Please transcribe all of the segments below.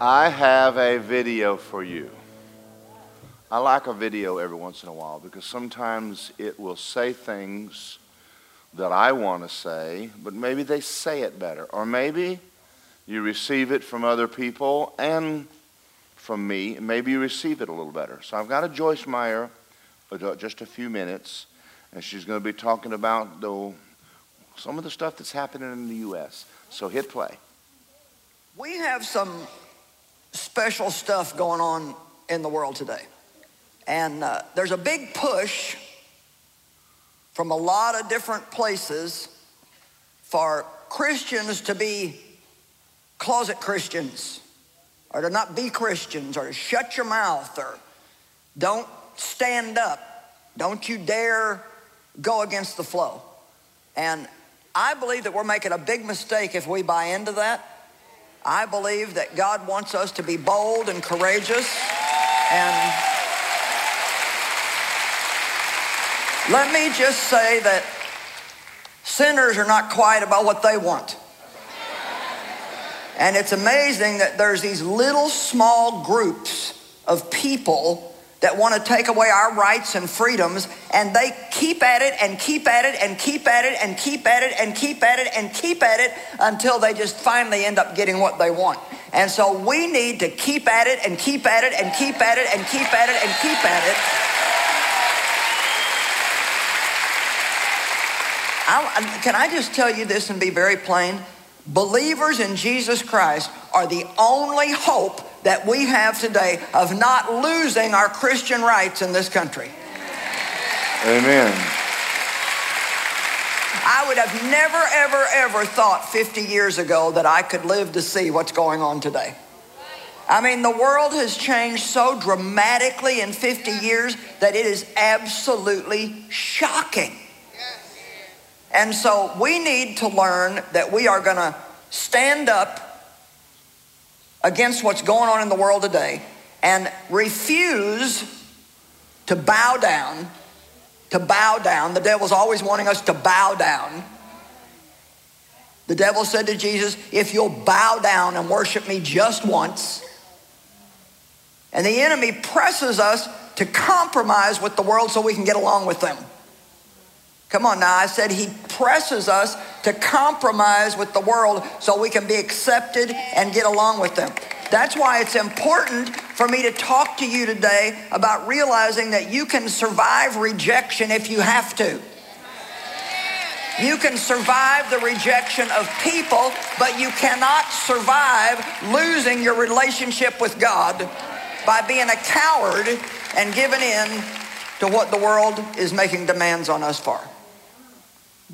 I have a video for you. I like a video every once in a while because sometimes it will say things that I want to say, but maybe they say it better. Or maybe you receive it from other people and from me, and maybe you receive it a little better. So I've got a Joyce Meyer, uh, just a few minutes, and she's going to be talking about the, some of the stuff that's happening in the U.S. So hit play. We have some special stuff going on in the world today. And uh, there's a big push from a lot of different places for Christians to be closet Christians or to not be Christians or to shut your mouth or don't stand up. Don't you dare go against the flow. And I believe that we're making a big mistake if we buy into that. I believe that God wants us to be bold and courageous and let me just say that sinners are not quiet about what they want. And it's amazing that there's these little small groups of people that want to take away our rights and freedoms, and they keep at it and keep at it and keep at it and keep at it and keep at it and keep at it until they just finally end up getting what they want. And so we need to keep at it and keep at it and keep at it and keep at it and keep at it. I, can I just tell you this and be very plain? Believers in Jesus Christ are the only hope that we have today of not losing our Christian rights in this country. Amen. I would have never, ever, ever thought 50 years ago that I could live to see what's going on today. I mean, the world has changed so dramatically in 50 years that it is absolutely shocking. And so we need to learn that we are going to stand up against what's going on in the world today and refuse to bow down, to bow down. The devil's always wanting us to bow down. The devil said to Jesus, If you'll bow down and worship me just once, and the enemy presses us to compromise with the world so we can get along with them. Come on now, I said he presses us to compromise with the world so we can be accepted and get along with them. That's why it's important for me to talk to you today about realizing that you can survive rejection if you have to. You can survive the rejection of people, but you cannot survive losing your relationship with God by being a coward and giving in to what the world is making demands on us for.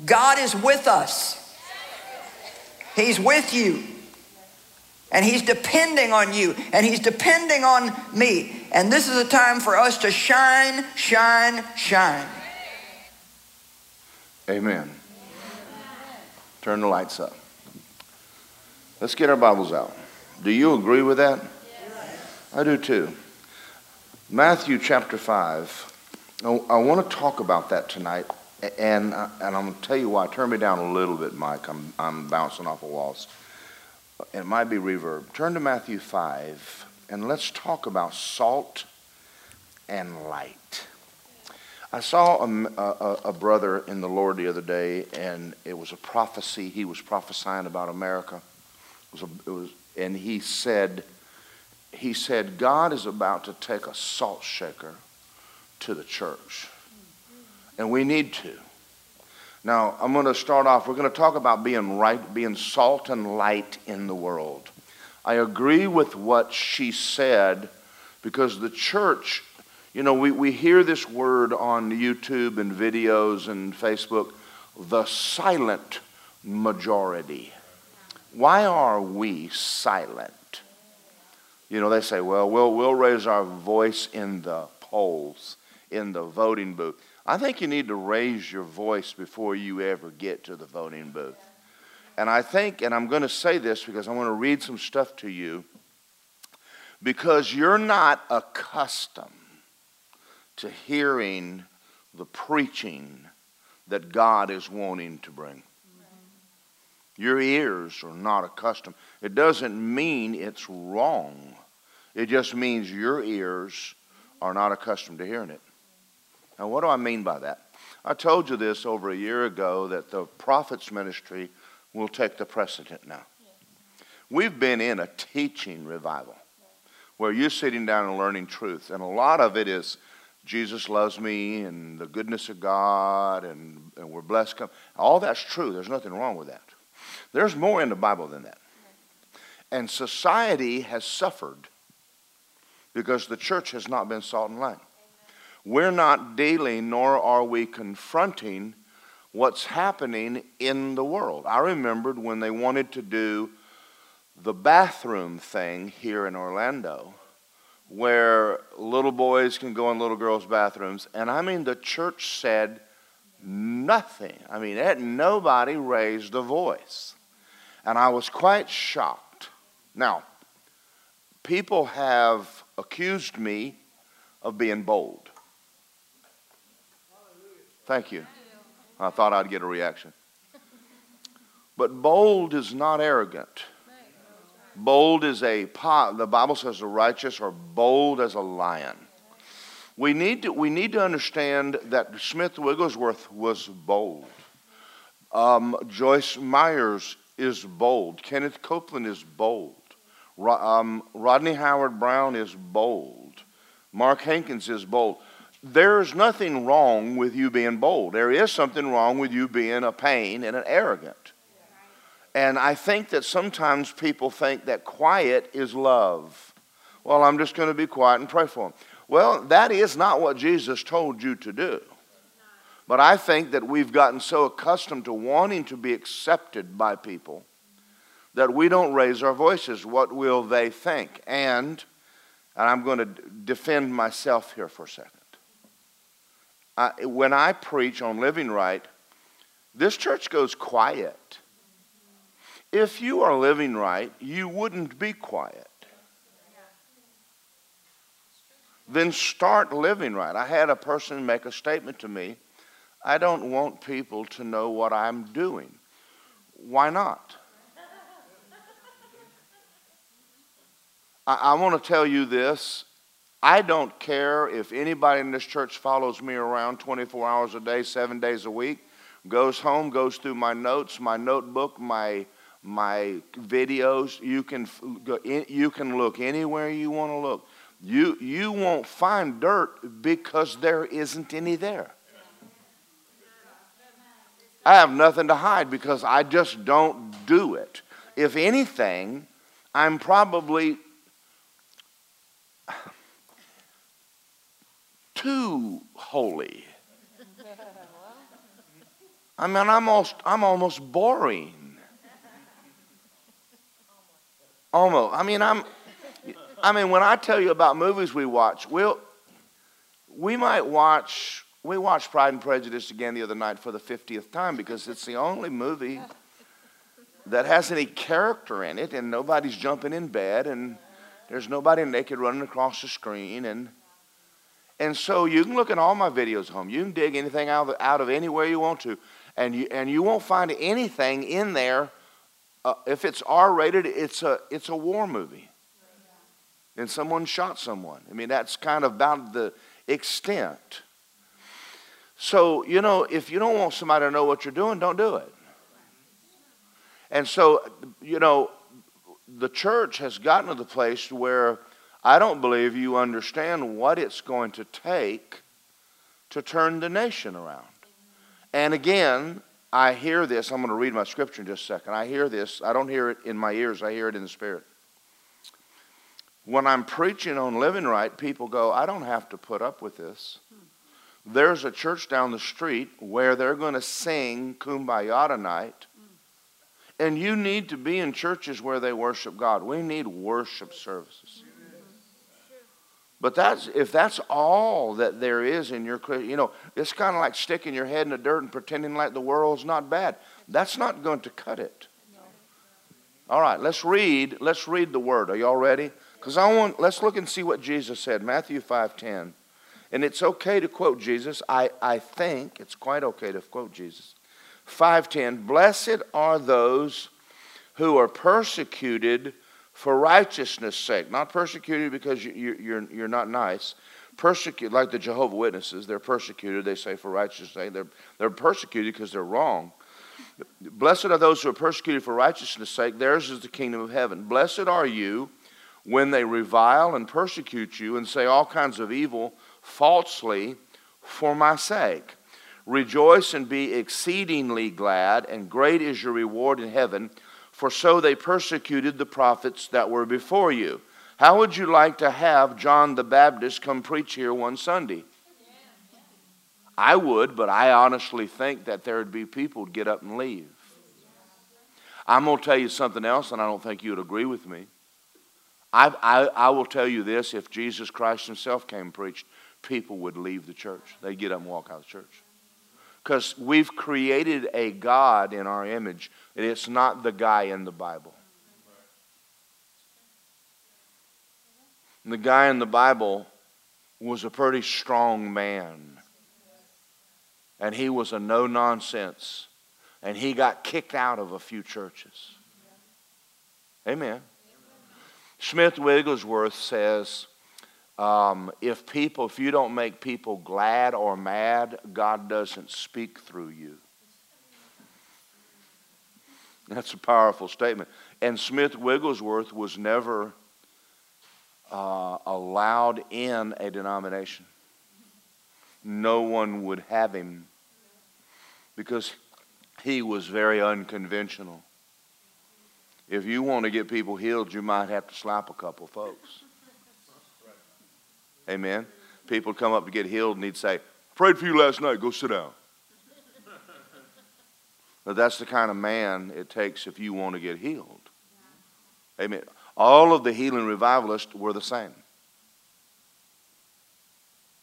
God is with us. He's with you. And He's depending on you. And He's depending on me. And this is a time for us to shine, shine, shine. Amen. Turn the lights up. Let's get our Bibles out. Do you agree with that? Yes. I do too. Matthew chapter 5. I, I want to talk about that tonight and, uh, and I'm going to tell you why. Turn me down a little bit, Mike. I'm, I'm bouncing off the walls. It might be reverb. Turn to Matthew 5, and let's talk about salt and light. I saw a, a, a, brother in the Lord the other day, and it was a prophecy. He was prophesying about America. It was, a, it was and he said, he said, God is about to take a salt shaker to the church and we need to. Now, I'm going to start off. We're going to talk about being right, being salt and light in the world. I agree with what she said because the church, you know, we, we hear this word on YouTube and videos and Facebook, the silent majority. Why are we silent? You know, they say, well, we'll, we'll raise our voice in the polls, in the voting booth. I think you need to raise your voice before you ever get to the voting booth. And I think, and I'm going to say this because I want to read some stuff to you, because you're not accustomed to hearing the preaching that God is wanting to bring. Your ears are not accustomed. It doesn't mean it's wrong. It just means your ears are not accustomed to hearing it. Now, what do I mean by that? I told you this over a year ago that the prophet's ministry will take the precedent now. We've been in a teaching revival where you're sitting down and learning truth, and a lot of it is Jesus loves me and the goodness of God and, and we're blessed. All that's true. There's nothing wrong with that. There's more in the Bible than that. And society has suffered because the church has not been salt and light. We're not dealing nor are we confronting what's happening in the world. I remembered when they wanted to do the bathroom thing here in Orlando where little boys can go in little girls' bathrooms. And I mean, the church said nothing. I mean, nobody raised a voice. And I was quite shocked. Now, people have accused me of being bold. Thank you. I thought I'd get a reaction. But bold is not arrogant. Bold is a pot. The Bible says the righteous are bold as a lion. We need to, we need to understand that Smith Wigglesworth was bold. Um, Joyce Myers is bold. Kenneth Copeland is bold. Ro, um, Rodney Howard-Browne is bold. Mark Hankins is bold. There's nothing wrong with you being bold. There is something wrong with you being a pain and an arrogant. And I think that sometimes people think that quiet is love. Well, I'm just going to be quiet and pray for them. Well, that is not what Jesus told you to do. But I think that we've gotten so accustomed to wanting to be accepted by people that we don't raise our voices. What will they think? And, and I'm going to defend myself here for a second. I, when I preach on living right, this church goes quiet. If you are living right, you wouldn't be quiet. Then start living right. I had a person make a statement to me I don't want people to know what I'm doing. Why not? I, I want to tell you this. I don't care if anybody in this church follows me around 24 hours a day, seven days a week, goes home, goes through my notes, my notebook, my my videos. You can, you can look anywhere you want to look. You, you won't find dirt because there isn't any there. I have nothing to hide because I just don't do it. If anything, I'm probably too holy. I mean, I'm almost, I'm almost boring. Almost. I mean, I'm. I mean, when I tell you about movies we watch, we'll, we might watch. We watched Pride and Prejudice again the other night for the 50th time because it's the only movie that has any character in it, and nobody's jumping in bed, and there's nobody naked running across the screen, and and so you can look at all my videos home. You can dig anything out of, out of anywhere you want to, and you and you won't find anything in there uh, if it's R rated, it's a, it's a war movie. And someone shot someone. I mean, that's kind of about the extent. So, you know, if you don't want somebody to know what you're doing, don't do it. And so, you know, the church has gotten to the place where I don't believe you understand what it's going to take to turn the nation around. And again, I hear this. I'm going to read my scripture in just a second. I hear this. I don't hear it in my ears, I hear it in the spirit. When I'm preaching on living right, people go, I don't have to put up with this. There's a church down the street where they're going to sing Kumbaya tonight. And you need to be in churches where they worship God. We need worship services. But that's if that's all that there is in your, you know, it's kind of like sticking your head in the dirt and pretending like the world's not bad. That's not going to cut it. All right, let's read. Let's read the word. Are y'all ready? Because I want. Let's look and see what Jesus said. Matthew five ten, and it's okay to quote Jesus. I I think it's quite okay to quote Jesus. 5:10 Blessed are those who are persecuted for righteousness' sake. Not persecuted because you, you're, you're not nice. Persecuted, like the Jehovah Witnesses, they're persecuted, they say, for righteousness' sake. They're, they're persecuted because they're wrong. Blessed are those who are persecuted for righteousness' sake. Theirs is the kingdom of heaven. Blessed are you when they revile and persecute you and say all kinds of evil falsely for my sake. Rejoice and be exceedingly glad, and great is your reward in heaven, for so they persecuted the prophets that were before you. How would you like to have John the Baptist come preach here one Sunday? I would, but I honestly think that there would be people who'd get up and leave. I'm going to tell you something else, and I don't think you'd agree with me. I, I, I will tell you this if Jesus Christ Himself came and preached, people would leave the church. They'd get up and walk out of the church. Because we've created a God in our image, and it's not the guy in the Bible. And the guy in the Bible was a pretty strong man and he was a no nonsense. And he got kicked out of a few churches. Amen. Smith Wigglesworth says, um, if people, if you don't make people glad or mad, God doesn't speak through you. That's a powerful statement. And Smith Wigglesworth was never uh, allowed in a denomination. No one would have him because he was very unconventional. If you want to get people healed, you might have to slap a couple folks. Amen. People come up to get healed and he'd say, Prayed for you last night, go sit down. But that's the kind of man it takes if you want to get healed. Amen. All of the healing revivalists were the same.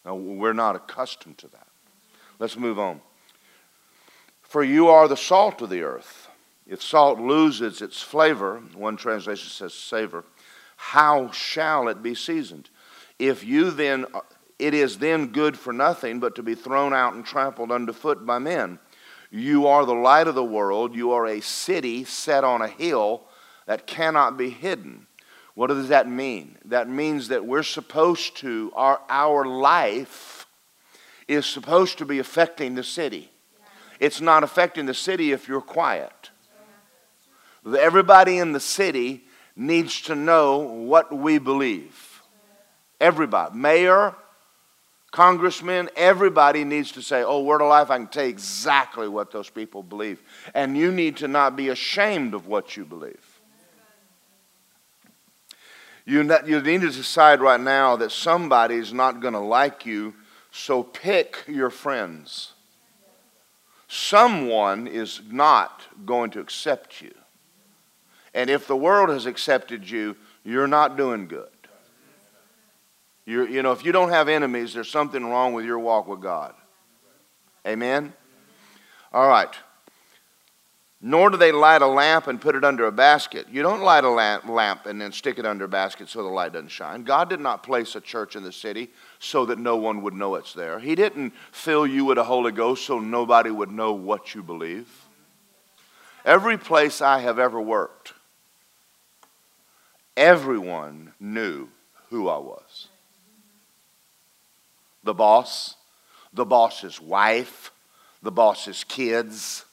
Now, we're not accustomed to that. Let's move on. For you are the salt of the earth. If salt loses its flavor, one translation says savor, how shall it be seasoned? If you then, it is then good for nothing but to be thrown out and trampled underfoot by men. You are the light of the world. You are a city set on a hill that cannot be hidden. What does that mean? That means that we're supposed to, our, our life is supposed to be affecting the city. It's not affecting the city if you're quiet. Everybody in the city needs to know what we believe. Everybody. Mayor, congressman, everybody needs to say, Oh, Word of Life, I can tell you exactly what those people believe. And you need to not be ashamed of what you believe. You, need to decide right now that somebody's not going to like you, so pick your friends someone is not going to accept you. And if the world has accepted you, you're not doing good. You're, you know, if you don't have enemies, there's something wrong with your walk with God. Amen? All right. Nor do they light a lamp and put it under a basket. You don't light a lamp and then stick it under a basket so the light doesn't shine. God did not place a church in the city so that no one would know it's there. He didn't fill you with a Holy Ghost so nobody would know what you believe. Every place I have ever worked, everyone knew who I was. The boss, the boss's wife, the boss's kids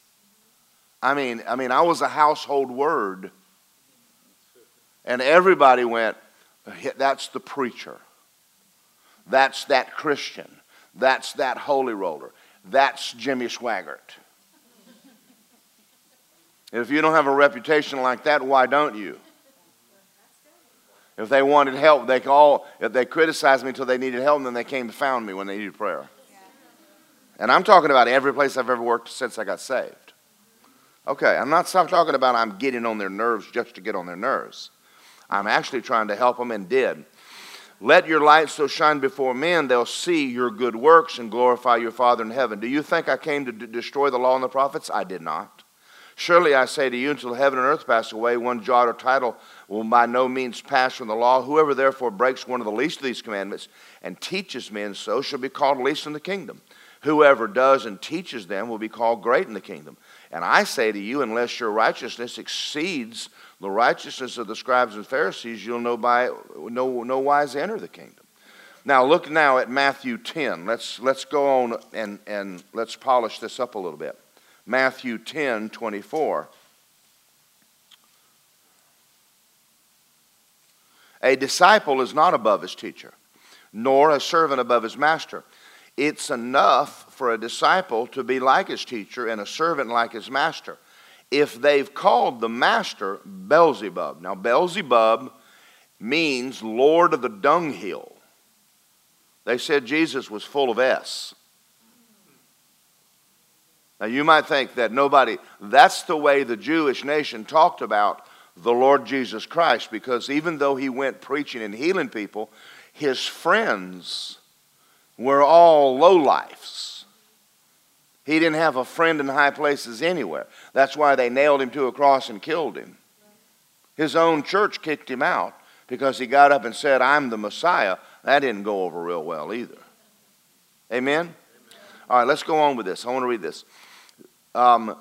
I mean, I mean, I was a household word. And everybody went, that's the preacher. That's that Christian. That's that holy roller. That's Jimmy Swaggart. if you don't have a reputation like that, why don't you? If they wanted help, they all if they criticized me until they needed help, and then they came and found me when they needed prayer. And I'm talking about every place I've ever worked since I got saved. Okay, I'm not talking about I'm getting on their nerves just to get on their nerves. I'm actually trying to help them and did. Let your light so shine before men, they'll see your good works and glorify your Father in heaven. Do you think I came to d- destroy the law and the prophets? I did not. Surely I say to you, until heaven and earth pass away, one jot or tittle will by no means pass from the law. Whoever therefore breaks one of the least of these commandments and teaches men so shall be called least in the kingdom. Whoever does and teaches them will be called great in the kingdom. And I say to you, unless your righteousness exceeds the righteousness of the scribes and Pharisees, you'll no, by, no, no wise enter the kingdom. Now look now at Matthew 10. Let's, let's go on and, and let's polish this up a little bit. Matthew 10, 24. A disciple is not above his teacher, nor a servant above his master. It's enough for a disciple to be like his teacher and a servant like his master. If they've called the master Beelzebub, now Beelzebub means Lord of the dunghill. They said Jesus was full of S. Now you might think that nobody, that's the way the Jewish nation talked about the Lord Jesus Christ because even though he went preaching and healing people, his friends were all lowlifes. He didn't have a friend in high places anywhere. That's why they nailed him to a cross and killed him. His own church kicked him out because he got up and said, I'm the Messiah. That didn't go over real well either. Amen? All right, let's go on with this. I want to read this. Um,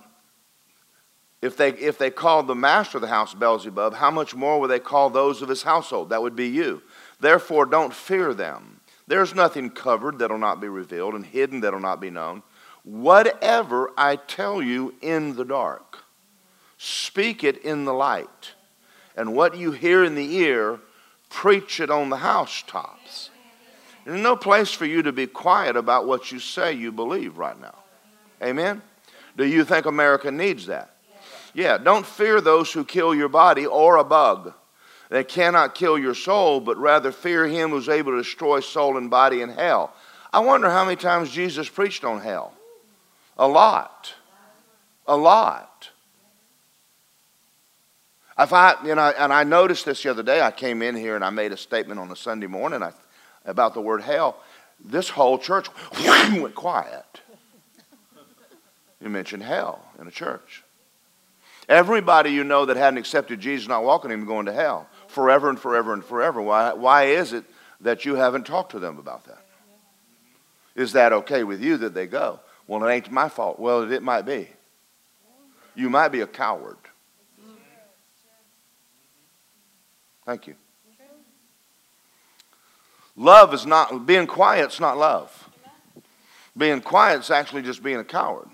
if they, if they called the master of the house Beelzebub, how much more will they call those of his household? That would be you. Therefore, don't fear them. There's nothing covered that'll not be revealed, and hidden that'll not be known. Whatever I tell you in the dark, speak it in the light. And what you hear in the ear, preach it on the housetops. There's no place for you to be quiet about what you say you believe right now. Amen? Do you think America needs that? Yeah, don't fear those who kill your body or a bug. They cannot kill your soul, but rather fear him who's able to destroy soul and body in hell. I wonder how many times Jesus preached on hell. A lot. A lot. If I, you know, and I noticed this the other day. I came in here and I made a statement on a Sunday morning about the word hell. This whole church went quiet. You mentioned hell in a church. Everybody you know that hadn't accepted Jesus, not walking him, going to hell forever and forever and forever. Why, why is it that you haven't talked to them about that? Is that okay with you that they go? Well, it ain't my fault. Well, it might be. You might be a coward. Thank you. Love is not, being quiet's not love. Being quiet's actually just being a coward.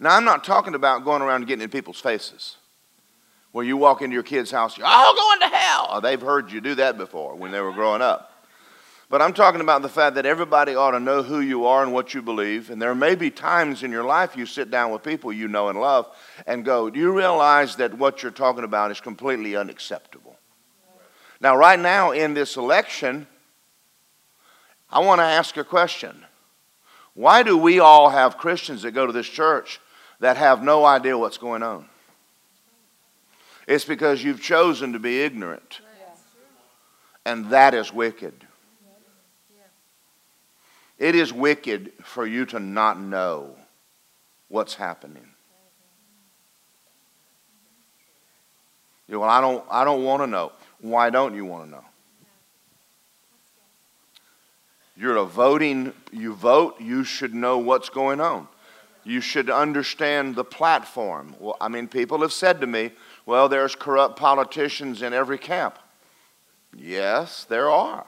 Now, I'm not talking about going around and getting in people's faces. Where you walk into your kid's house, you're all going to hell. Oh, they've heard you do that before when they were growing up. But I'm talking about the fact that everybody ought to know who you are and what you believe. And there may be times in your life you sit down with people you know and love and go, Do you realize that what you're talking about is completely unacceptable? Now, right now in this election, I want to ask a question. Why do we all have Christians that go to this church that have no idea what's going on. It's because you've chosen to be ignorant. And that is wicked. It is wicked for you to not know what's happening. You well, I don't, I don't want to know. Why don't you want to know? You're a voting, you vote, you should know what's going on. You should understand the platform. Well, I mean, people have said to me, well, there's corrupt politicians in every camp. Yes, there are.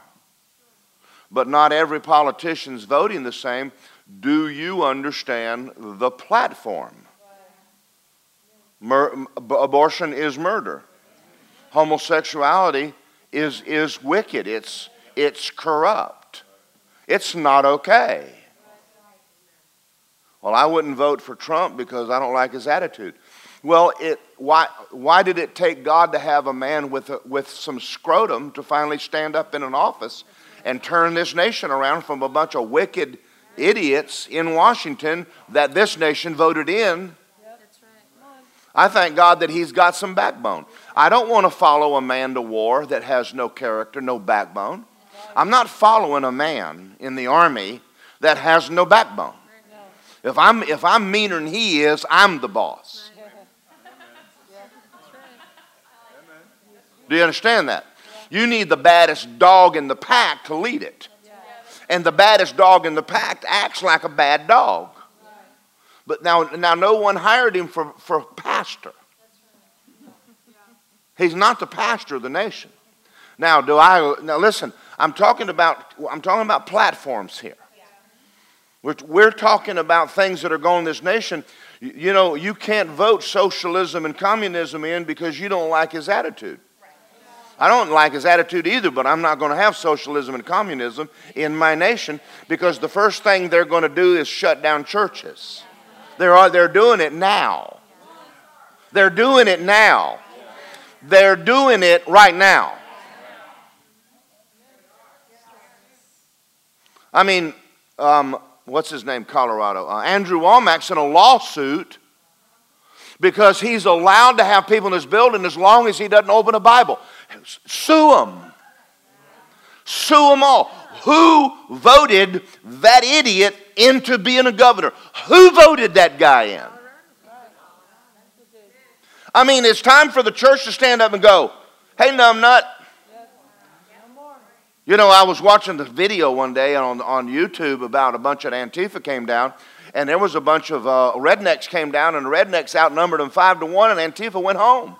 But not every politician's voting the same. Do you understand the platform? Mur- abortion is murder. Homosexuality is, is wicked. It's, it's corrupt. It's not okay. Well, I wouldn't vote for Trump because I don't like his attitude. Well, it, why, why did it take God to have a man with, a, with some scrotum to finally stand up in an office and turn this nation around from a bunch of wicked idiots in Washington that this nation voted in? I thank God that he's got some backbone. I don't want to follow a man to war that has no character, no backbone. I'm not following a man in the army that has no backbone. If I'm, if I'm meaner than he is, I'm the boss. Do you understand that? You need the baddest dog in the pack to lead it. And the baddest dog in the pack acts like a bad dog. But now, now no one hired him for, for pastor. He's not the pastor of the nation. Now, do I now listen, I'm talking about I'm talking about platforms here. We're, we're talking about things that are going this nation. You, you know, you can't vote socialism and communism in because you don't like his attitude. I don't like his attitude either, but I'm not going to have socialism and communism in my nation because the first thing they're going to do is shut down churches. They're, they're doing it now. They're doing it now. They're doing it right now. I mean, um, what's his name? Colorado. Uh, Andrew Wommack's in a lawsuit because he's allowed to have people in his building as long as he doesn't open a Bible. Sue them. Sue them all. Who voted that idiot into being a governor? Who voted that guy in? I mean, it's time for the church to stand up and go, hey, numbnut. You know, I was watching the video one day on, on YouTube about a bunch of Antifa came down, and there was a bunch of uh, rednecks came down, and the rednecks outnumbered them five to one, and Antifa went home.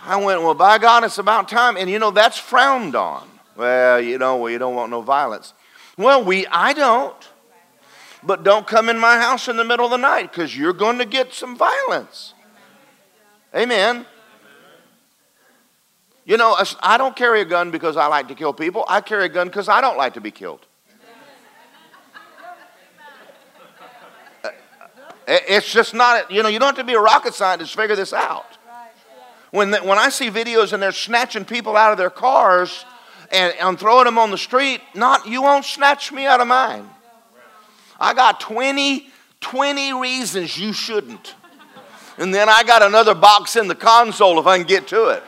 I went, well, by God, it's about time. And you know, that's frowned on. Well, you know, well, you don't want no violence. Well, we, I don't. But don't come in my house in the middle of the night because you're going to get some violence. Amen. You know, I don't carry a gun because I like to kill people. I carry a gun because I don't like to be killed. Uh, uh, it's just not, you know, you don't have to be a rocket scientist to figure this out. When, the, when I see videos and they're snatching people out of their cars and, and throwing them on the street, not, you won't snatch me out of mine. I got 20, 20 reasons you shouldn't. And then I got another box in the console if I can get to it.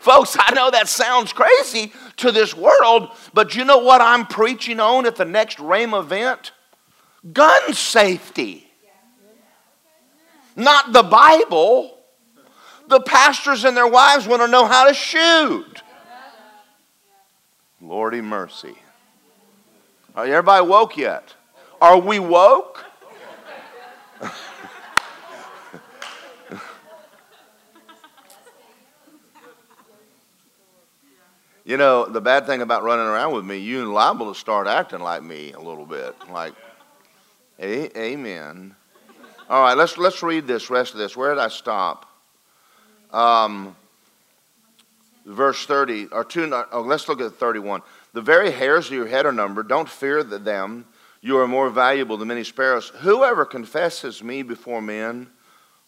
Folks, I know that sounds crazy to this world, but you know what I'm preaching on at the next Rhema event? Gun safety. Not the Bible. The pastors and their wives want to know how to shoot. Lordy mercy. Are everybody woke yet? Are we woke? You know, the bad thing about running around with me, you're liable to start acting like me a little bit. Like, amen. All right, let's, let's read this rest of this. Where did I stop? Um, verse 30, or two, oh, let's look at 31. The very hairs of your head are numbered. Don't fear them. You are more valuable than many sparrows. Whoever confesses me before men,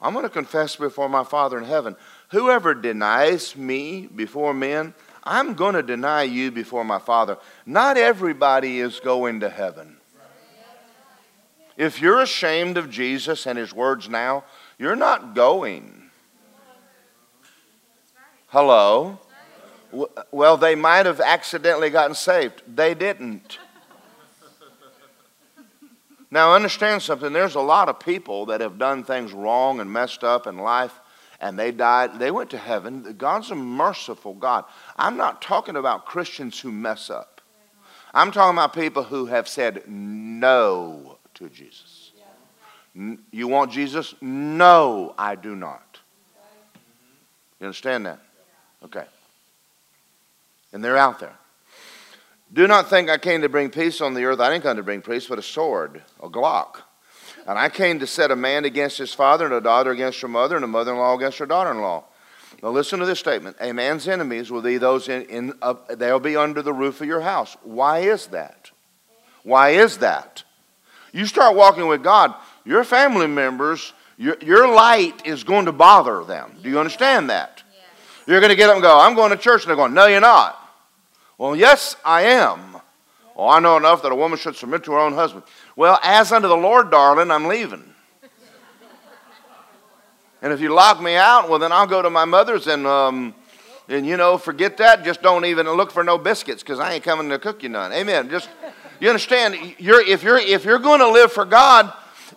I'm going to confess before my Father in heaven. Whoever denies me before men, I'm going to deny you before my Father. Not everybody is going to heaven. If you're ashamed of Jesus and his words now, you're not going. Hello? Well, they might have accidentally gotten saved. They didn't. Now, understand something. There's a lot of people that have done things wrong and messed up in life, and they died. They went to heaven. God's a merciful God. I'm not talking about Christians who mess up. I'm talking about people who have said no to Jesus. You want Jesus? No, I do not. You understand that? Okay and they're out there. Do not think I came to bring peace on the earth. I didn't come to bring peace, but a sword, a Glock. And I came to set a man against his father, and a daughter against her mother, and a mother in law against her daughter in law. Now, listen to this statement A man's enemies will be those in, in uh, they'll be under the roof of your house. Why is that? Why is that? You start walking with God, your family members, your, your light is going to bother them. Do you understand that? You're going to get up and go, I'm going to church. And they're going, No, you're not. Well, yes, I am. Well, I know enough that a woman should submit to her own husband. Well, as unto the Lord, darling, I'm leaving. and if you lock me out, well, then I'll go to my mother's and, um, and you know, forget that. Just don't even look for no biscuits because I ain't coming to cook you none. Amen. Just, you understand, you're, if you're, if you're going to live for God,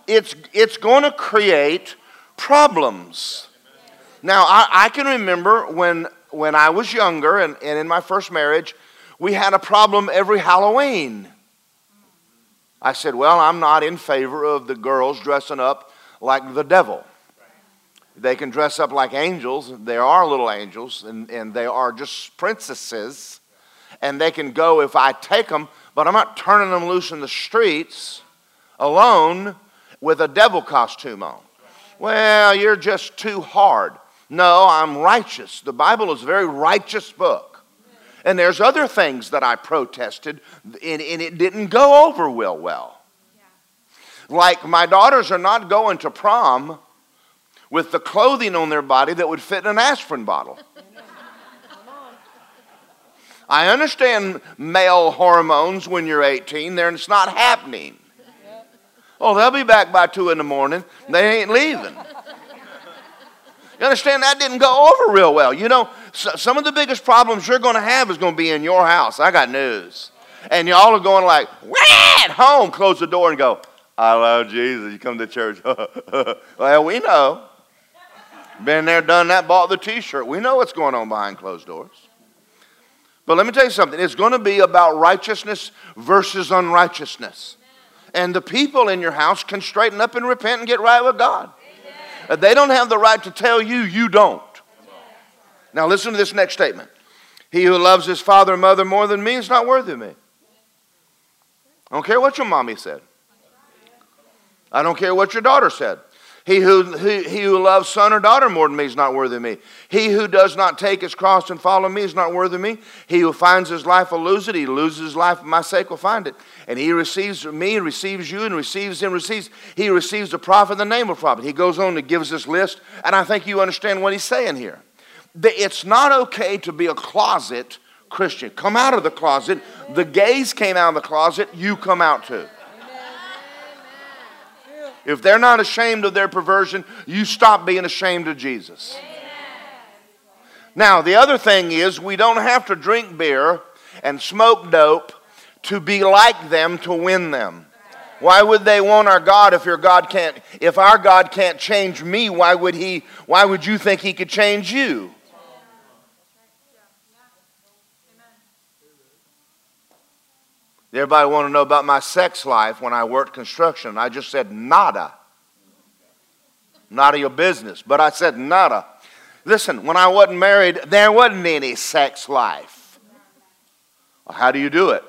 it's, it's going to create problems. Now, I, I can remember when, when I was younger and, and in my first marriage, we had a problem every Halloween. I said, Well, I'm not in favor of the girls dressing up like the devil. They can dress up like angels. They are little angels, and, and they are just princesses. And they can go if I take them, but I'm not turning them loose in the streets alone with a devil costume on. Well, you're just too hard. No, I'm righteous. The Bible is a very righteous book. And there's other things that I protested, and, and it didn't go over real well. Like my daughters are not going to prom with the clothing on their body that would fit in an aspirin bottle. I understand male hormones when you're 18, there it's not happening. Oh, they'll be back by 2 in the morning. They ain't leaving. You understand that didn't go over real well. You know, some of the biggest problems you're going to have is going to be in your house. I got news. And y'all are going like, at home, close the door and go, I love Jesus. You come to church. well, we know. Been there, done that, bought the t shirt. We know what's going on behind closed doors. But let me tell you something it's going to be about righteousness versus unrighteousness. And the people in your house can straighten up and repent and get right with God. Uh, they don't have the right to tell you, you don't. Now, listen to this next statement. He who loves his father and mother more than me is not worthy of me. I don't care what your mommy said. I don't care what your daughter said. He who, he, he who loves son or daughter more than me is not worthy of me. He who does not take his cross and follow me is not worthy of me. He who finds his life will lose it. He loses his life for my sake will find it. And he receives me and receives you and receives him, receives. He receives the prophet in the name of prophet. He goes on and gives this list, and I think you understand what he's saying here. It's not okay to be a closet Christian. Come out of the closet. The gays came out of the closet, you come out too. If they're not ashamed of their perversion, you stop being ashamed of Jesus. Now, the other thing is, we don't have to drink beer and smoke dope to be like them to win them. Why would they want our God if your God can't if our God can't change me, why would he why would you think he could change you? Everybody want to know about my sex life when I worked construction. I just said nada. Nada your business. But I said nada. Listen, when I wasn't married, there wasn't any sex life. Well, how do you do it?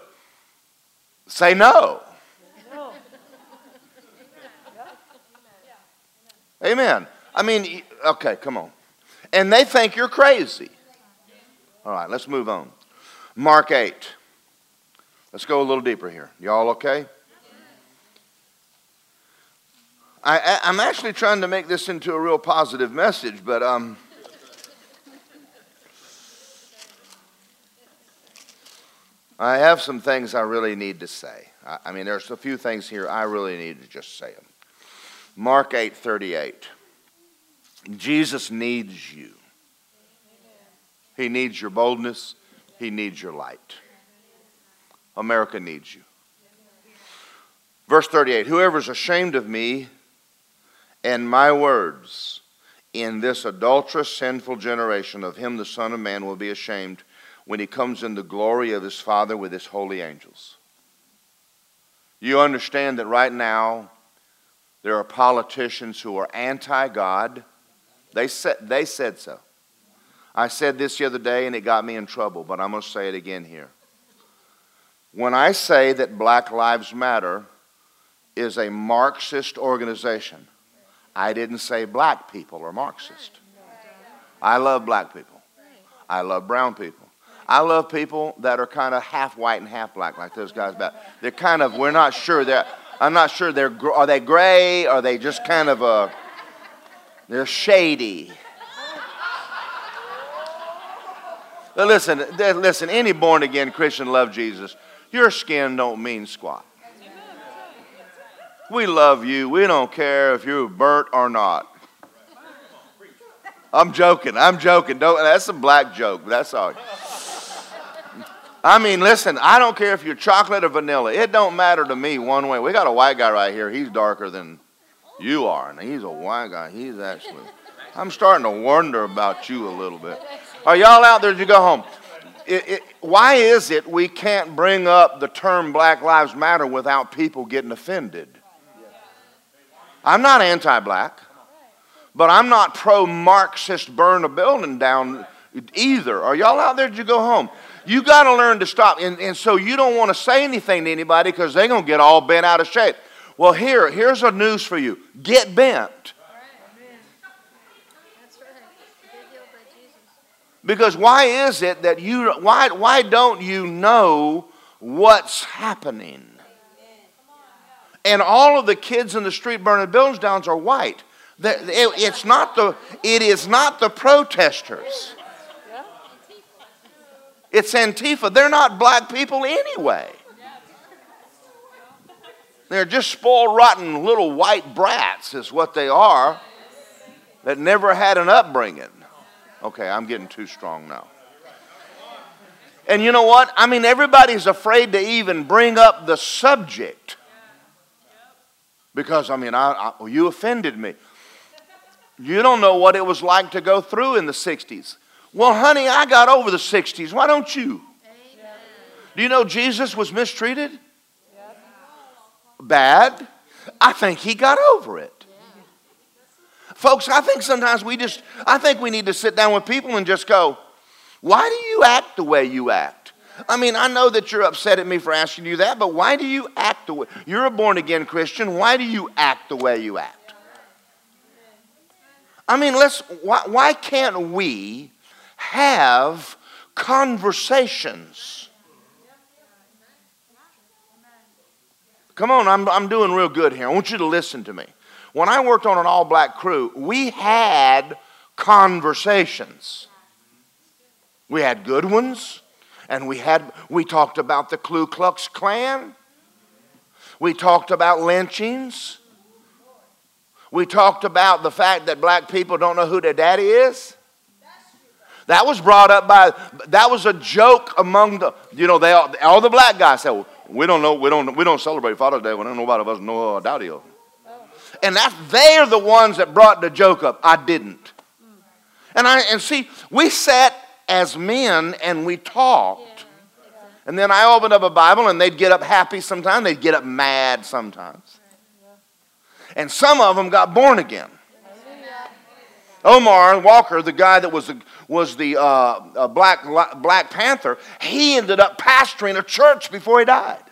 Say no. Amen. I mean, okay, come on. And they think you're crazy. All right, let's move on. Mark 8. Let's go a little deeper here. Y'all okay? I, am actually trying to make this into a real positive message, but um, I have some things I really need to say. I, I mean, there's a few things here I really need to just say them. Mark 8 38. Jesus needs you. He needs your boldness, He needs your light. America needs you. Verse 38 Whoever is ashamed of me and my words in this adulterous, sinful generation, of him the Son of Man will be ashamed when he comes in the glory of his Father with his holy angels. You understand that right now there are politicians who are anti God. They said, they said so. I said this the other day and it got me in trouble, but I'm going to say it again here. When I say that Black Lives Matter is a Marxist organization, I didn't say black people are Marxist. I love black people. I love brown people. I love people that are kind of half white and half black, like those guys. Back. They're kind of, we're not sure. They're, I'm not sure. They're, are they gray? Are they just kind of a, they're shady. But listen, listen, any born again Christian love Jesus. Your skin don't mean squat. We love you. We don't care if you're burnt or not. I'm joking. I'm joking. Don't, that's a black joke. That's all. I mean, listen, I don't care if you're chocolate or vanilla. It don't matter to me one way. We got a white guy right here. He's darker than you are. And he's a white guy. He's actually. I'm starting to wonder about you a little bit. Are y'all out there? Did you go home? It, it, why is it we can't bring up the term Black Lives Matter without people getting offended? I'm not anti black, but I'm not pro Marxist burn a building down either. Are y'all out there? Did you go home? You got to learn to stop. And, and so you don't want to say anything to anybody because they're going to get all bent out of shape. Well, here, here's a news for you get bent. Because why is it that you, why, why don't you know what's happening? And all of the kids in the street burning buildings down are white. It's not the, it is not the protesters. It's Antifa. They're not black people anyway. They're just spoiled, rotten little white brats, is what they are, that never had an upbringing. Okay, I'm getting too strong now. And you know what? I mean, everybody's afraid to even bring up the subject. Because, I mean, I, I, you offended me. You don't know what it was like to go through in the 60s. Well, honey, I got over the 60s. Why don't you? Amen. Do you know Jesus was mistreated? Yep. Bad. I think he got over it. Folks, I think sometimes we just, I think we need to sit down with people and just go, why do you act the way you act? I mean, I know that you're upset at me for asking you that, but why do you act the way? You're a born again Christian. Why do you act the way you act? I mean, let's, why, why can't we have conversations? Come on, I'm, I'm doing real good here. I want you to listen to me. When I worked on an all black crew, we had conversations. We had good ones, and we, had, we talked about the Ku Klux Klan. We talked about lynchings. We talked about the fact that black people don't know who their daddy is. That was brought up by, that was a joke among the, you know, they all, all the black guys said, well, we don't know, we don't, we don't celebrate Father's Day. We don't nobody of us know our daddy is. And that's they're the ones that brought the joke up. I didn't. And I and see, we sat as men and we talked. And then I opened up a Bible and they'd get up happy sometimes, they'd get up mad sometimes. And some of them got born again. Omar Walker, the guy that was the, was the uh, Black, Black Panther, he ended up pastoring a church before he died.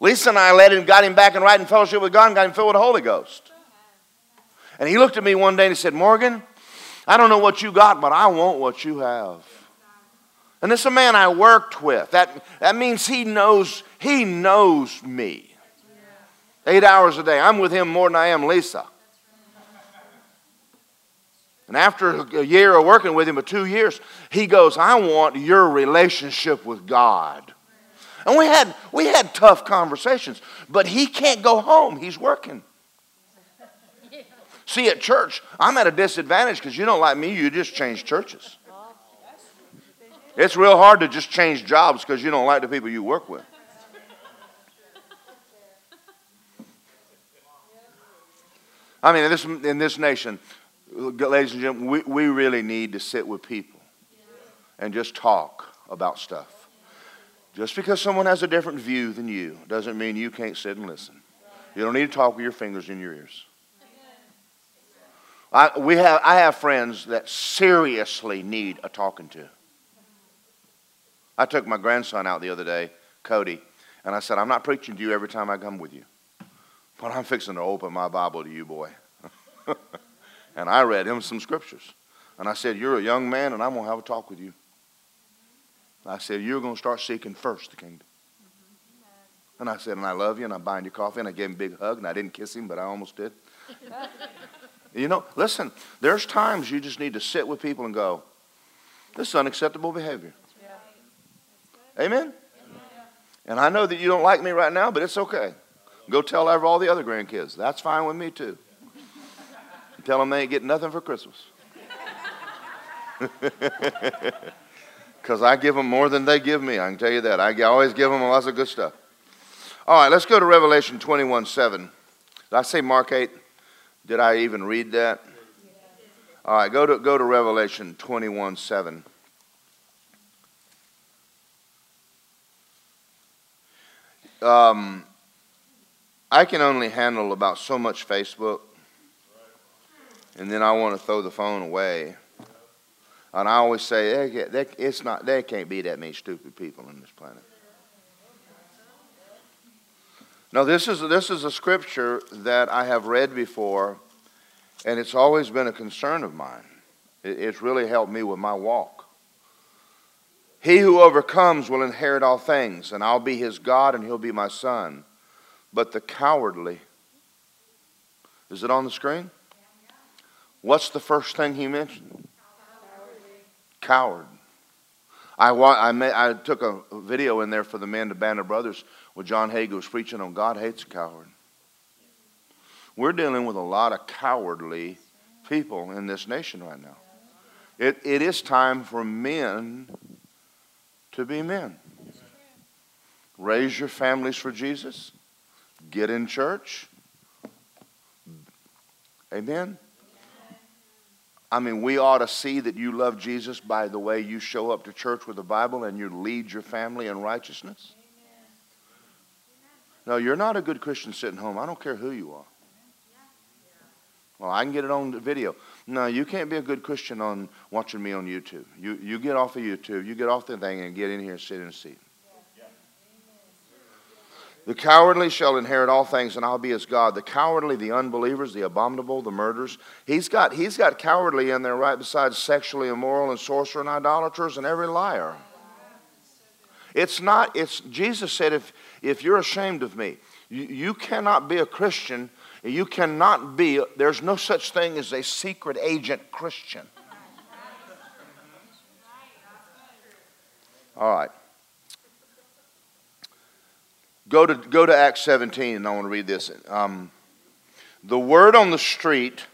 Lisa and I led him, got him back in right in fellowship with God, and got him filled with the Holy Ghost. And he looked at me one day and he said, Morgan, I don't know what you got, but I want what you have. And this is a man I worked with. That, that means he knows, he knows me. Eight hours a day. I'm with him more than I am Lisa. And after a year of working with him, or two years, he goes, I want your relationship with God. And we had, we had tough conversations, but he can't go home. He's working. See, at church, I'm at a disadvantage because you don't like me, you just change churches. It's real hard to just change jobs because you don't like the people you work with. I mean, in this, in this nation, ladies and gentlemen, we, we really need to sit with people and just talk about stuff. Just because someone has a different view than you doesn't mean you can't sit and listen. You don't need to talk with your fingers in your ears. I, we have, I have friends that seriously need a talking to. I took my grandson out the other day, Cody, and I said, I'm not preaching to you every time I come with you, but I'm fixing to open my Bible to you, boy. and I read him some scriptures. And I said, You're a young man, and I'm going to have a talk with you. I said, You're going to start seeking first the kingdom. And I said, And I love you, and I'm buying you coffee. And I gave him a big hug, and I didn't kiss him, but I almost did. you know, listen, there's times you just need to sit with people and go, This is unacceptable behavior. Yeah. Amen? Amen? And I know that you don't like me right now, but it's okay. Go tell all the other grandkids. That's fine with me, too. tell them they ain't getting nothing for Christmas. because I give them more than they give me. I can tell you that. I always give them lots of good stuff. All right, let's go to Revelation 21 7. Did I say Mark 8? Did I even read that? All right, go to, go to Revelation 21 7. Um, I can only handle about so much Facebook, and then I want to throw the phone away. And I always say, it's not, there can't be that many stupid people on this planet. Now, this is, this is a scripture that I have read before, and it's always been a concern of mine. It, it's really helped me with my walk. He who overcomes will inherit all things, and I'll be his God, and he'll be my son. But the cowardly, is it on the screen? What's the first thing he mentioned? Coward. I, I, I took a video in there for the men, Band of Brothers, where John Hagee was preaching on God hates a coward. We're dealing with a lot of cowardly people in this nation right now. It, it is time for men to be men. Raise your families for Jesus. Get in church. Amen. I mean, we ought to see that you love Jesus by the way you show up to church with the Bible and you lead your family in righteousness. No, you're not a good Christian sitting home. I don't care who you are. Well, I can get it on video. No, you can't be a good Christian on watching me on YouTube. You, you get off of YouTube, you get off the thing and get in here and sit in a seat. The cowardly shall inherit all things, and I'll be as God. The cowardly, the unbelievers, the abominable, the murderers. He's got, he's got cowardly in there right beside sexually immoral and sorcerer and idolaters and every liar. It's not, it's, Jesus said, if, if you're ashamed of me, you, you cannot be a Christian. You cannot be, there's no such thing as a secret agent Christian. All right. Go to, go to Acts 17, and I want to read this. Um, the word on the street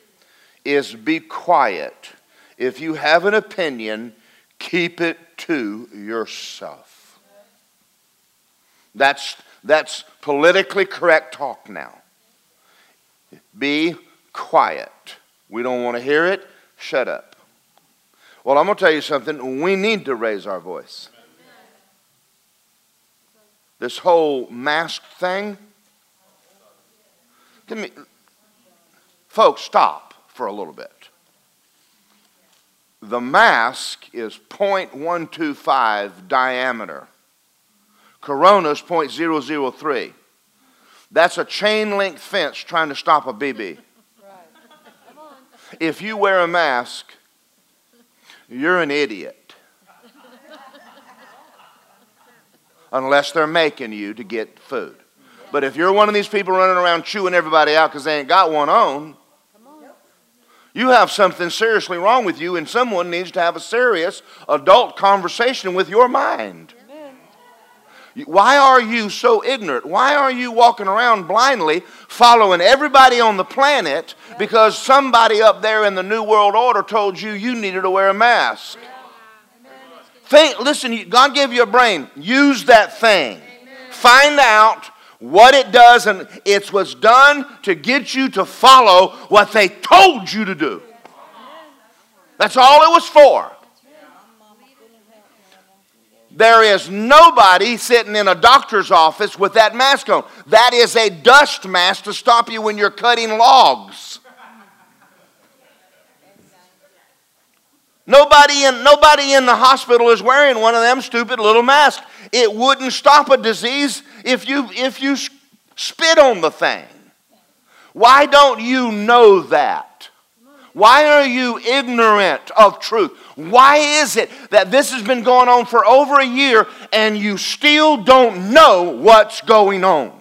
is be quiet. If you have an opinion, keep it to yourself. That's, that's politically correct talk now. Be quiet. We don't want to hear it. Shut up. Well, I'm going to tell you something. We need to raise our voice this whole mask thing. Give me, folks, stop for a little bit. The mask is 0.125 diameter. Corona is 0.003. That's a chain link fence trying to stop a BB. If you wear a mask, you're an idiot. Unless they're making you to get food. But if you're one of these people running around chewing everybody out because they ain't got one on, you have something seriously wrong with you, and someone needs to have a serious adult conversation with your mind. Why are you so ignorant? Why are you walking around blindly following everybody on the planet because somebody up there in the New World Order told you you needed to wear a mask? Think, listen, God gave you a brain. Use that thing. Amen. Find out what it does, and it was done to get you to follow what they told you to do. That's all it was for. There is nobody sitting in a doctor's office with that mask on. That is a dust mask to stop you when you're cutting logs. Nobody in, nobody in the hospital is wearing one of them stupid little masks. It wouldn't stop a disease if you, if you spit on the thing. Why don't you know that? Why are you ignorant of truth? Why is it that this has been going on for over a year and you still don't know what's going on?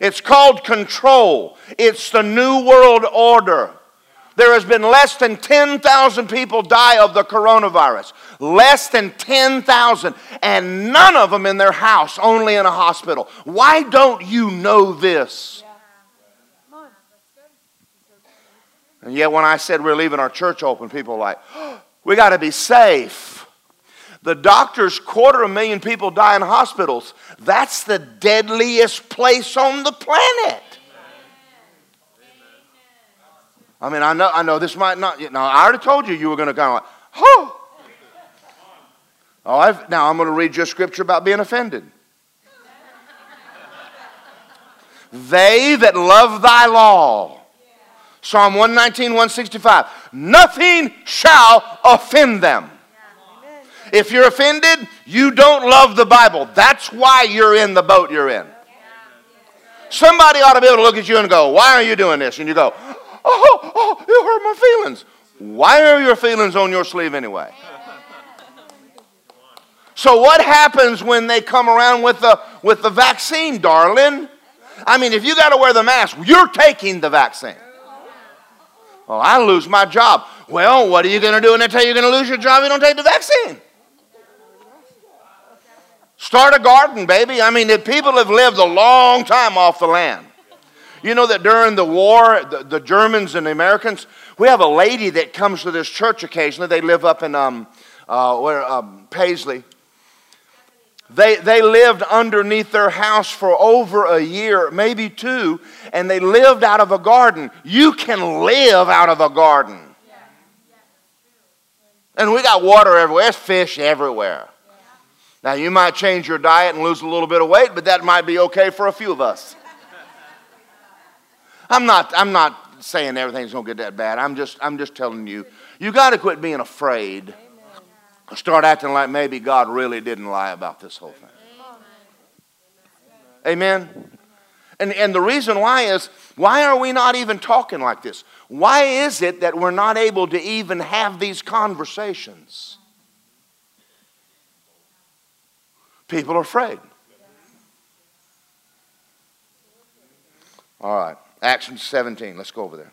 It's called control. It's the New World Order. There has been less than 10,000 people die of the coronavirus. Less than 10,000. And none of them in their house, only in a hospital. Why don't you know this? And yet, when I said we're leaving our church open, people were like, oh, we got to be safe. The doctors, quarter of a million people die in hospitals. That's the deadliest place on the planet. I mean, I know, I know this might not, know, I already told you you were going to kind of like, oh. Oh, I've, now I'm going to read you a scripture about being offended. they that love thy law. Psalm 119, 165. Nothing shall offend them. If you're offended, you don't love the Bible. That's why you're in the boat you're in. Somebody ought to be able to look at you and go, Why are you doing this? And you go, Oh, oh, oh, you hurt my feelings. Why are your feelings on your sleeve anyway? So what happens when they come around with the with the vaccine, darling? I mean, if you got to wear the mask, you're taking the vaccine. Well, I lose my job. Well, what are you going to do when they tell you you're going to lose your job you don't take the vaccine? Start a garden, baby. I mean, if people have lived a long time off the land. You know that during the war, the, the Germans and the Americans, we have a lady that comes to this church occasionally. They live up in um, uh, where, um, Paisley. They, they lived underneath their house for over a year, maybe two, and they lived out of a garden. You can live out of a garden. And we got water everywhere, there's fish everywhere. Now, you might change your diet and lose a little bit of weight, but that might be okay for a few of us. I'm not, I'm not saying everything's going to get that bad. I'm just, I'm just telling you, you got to quit being afraid. Start acting like maybe God really didn't lie about this whole thing. Amen? And, and the reason why is, why are we not even talking like this? Why is it that we're not able to even have these conversations? People are afraid. All right, Acts 17. Let's go over there.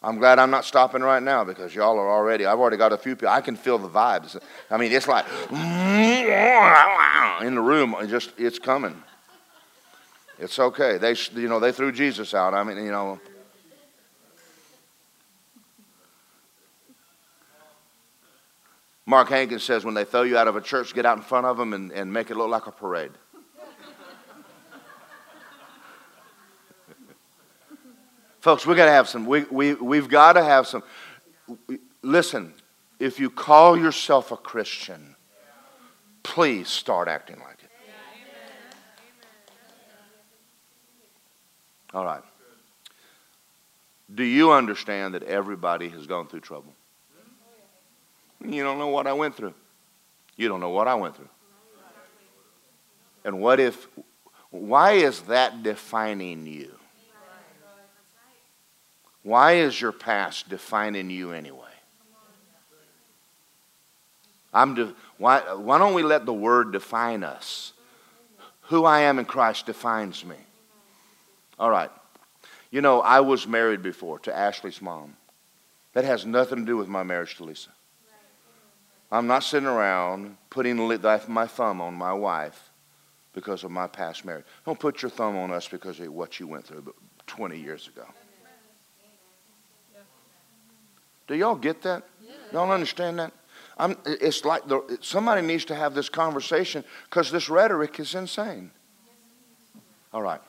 I'm glad I'm not stopping right now because y'all are already, I've already got a few people. I can feel the vibes. I mean, it's like in the room, it just, it's coming. It's okay. They, you know, they threw Jesus out. I mean, you know. Mark Hankins says when they throw you out of a church, get out in front of them and, and make it look like a parade. Folks, we've got to have some, we, we, we've got to have some. Listen, if you call yourself a Christian, please start acting like it. All right. Do you understand that everybody has gone through trouble? You don't know what I went through. You don't know what I went through. And what if, why is that defining you? Why is your past defining you anyway? I'm de- why, why don't we let the word define us? Who I am in Christ defines me. All right. You know, I was married before to Ashley's mom. That has nothing to do with my marriage to Lisa. I'm not sitting around putting my thumb on my wife because of my past marriage. Don't put your thumb on us because of what you went through 20 years ago. Do y'all get that? Y'all understand that? I'm, it's like the, somebody needs to have this conversation because this rhetoric is insane. All right.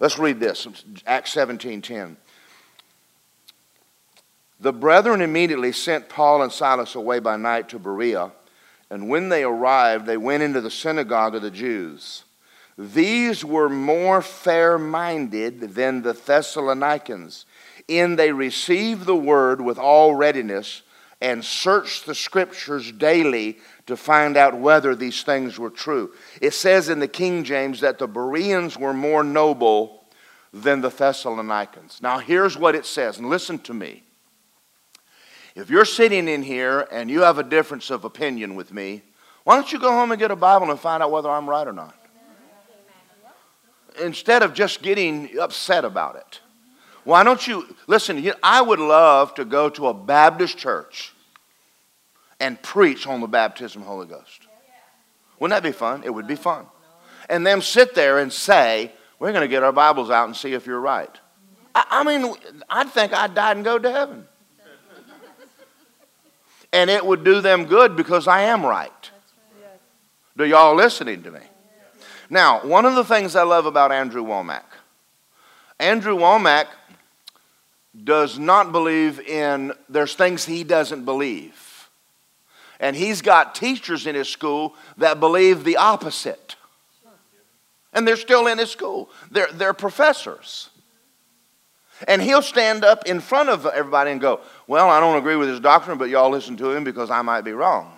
Let's read this. Acts 17:10. The brethren immediately sent Paul and Silas away by night to Berea, and when they arrived, they went into the synagogue of the Jews. These were more fair minded than the Thessalonians, in they received the word with all readiness and searched the scriptures daily to find out whether these things were true. It says in the King James that the Bereans were more noble than the Thessalonians. Now, here's what it says, and listen to me. If you're sitting in here and you have a difference of opinion with me, why don't you go home and get a Bible and find out whether I'm right or not? Instead of just getting upset about it. Why don't you listen? I would love to go to a Baptist church and preach on the baptism of the Holy Ghost. Wouldn't that be fun? It would be fun. And them sit there and say, We're going to get our Bibles out and see if you're right. I, I mean, I'd think I'd die and go to heaven and it would do them good because I am right. Do y'all listening to me? Now, one of the things I love about Andrew Wommack, Andrew Wommack does not believe in, there's things he doesn't believe. And he's got teachers in his school that believe the opposite. And they're still in his school, they're, they're professors. And he'll stand up in front of everybody and go, Well, I don't agree with his doctrine, but y'all listen to him because I might be wrong.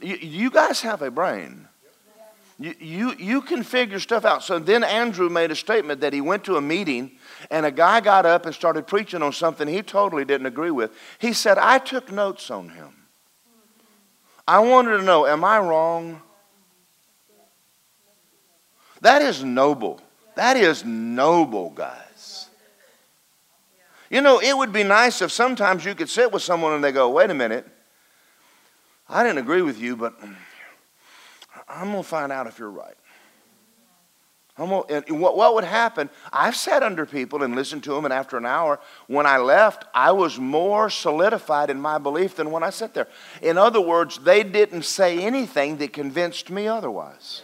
You, you guys have a brain. You, you, you can figure stuff out. So then Andrew made a statement that he went to a meeting and a guy got up and started preaching on something he totally didn't agree with. He said, I took notes on him. I wanted to know, am I wrong? That is noble. That is noble, guys. You know, it would be nice if sometimes you could sit with someone and they go, wait a minute, I didn't agree with you, but I'm going to find out if you're right. Gonna, and what, what would happen? I've sat under people and listened to them, and after an hour, when I left, I was more solidified in my belief than when I sat there. In other words, they didn't say anything that convinced me otherwise.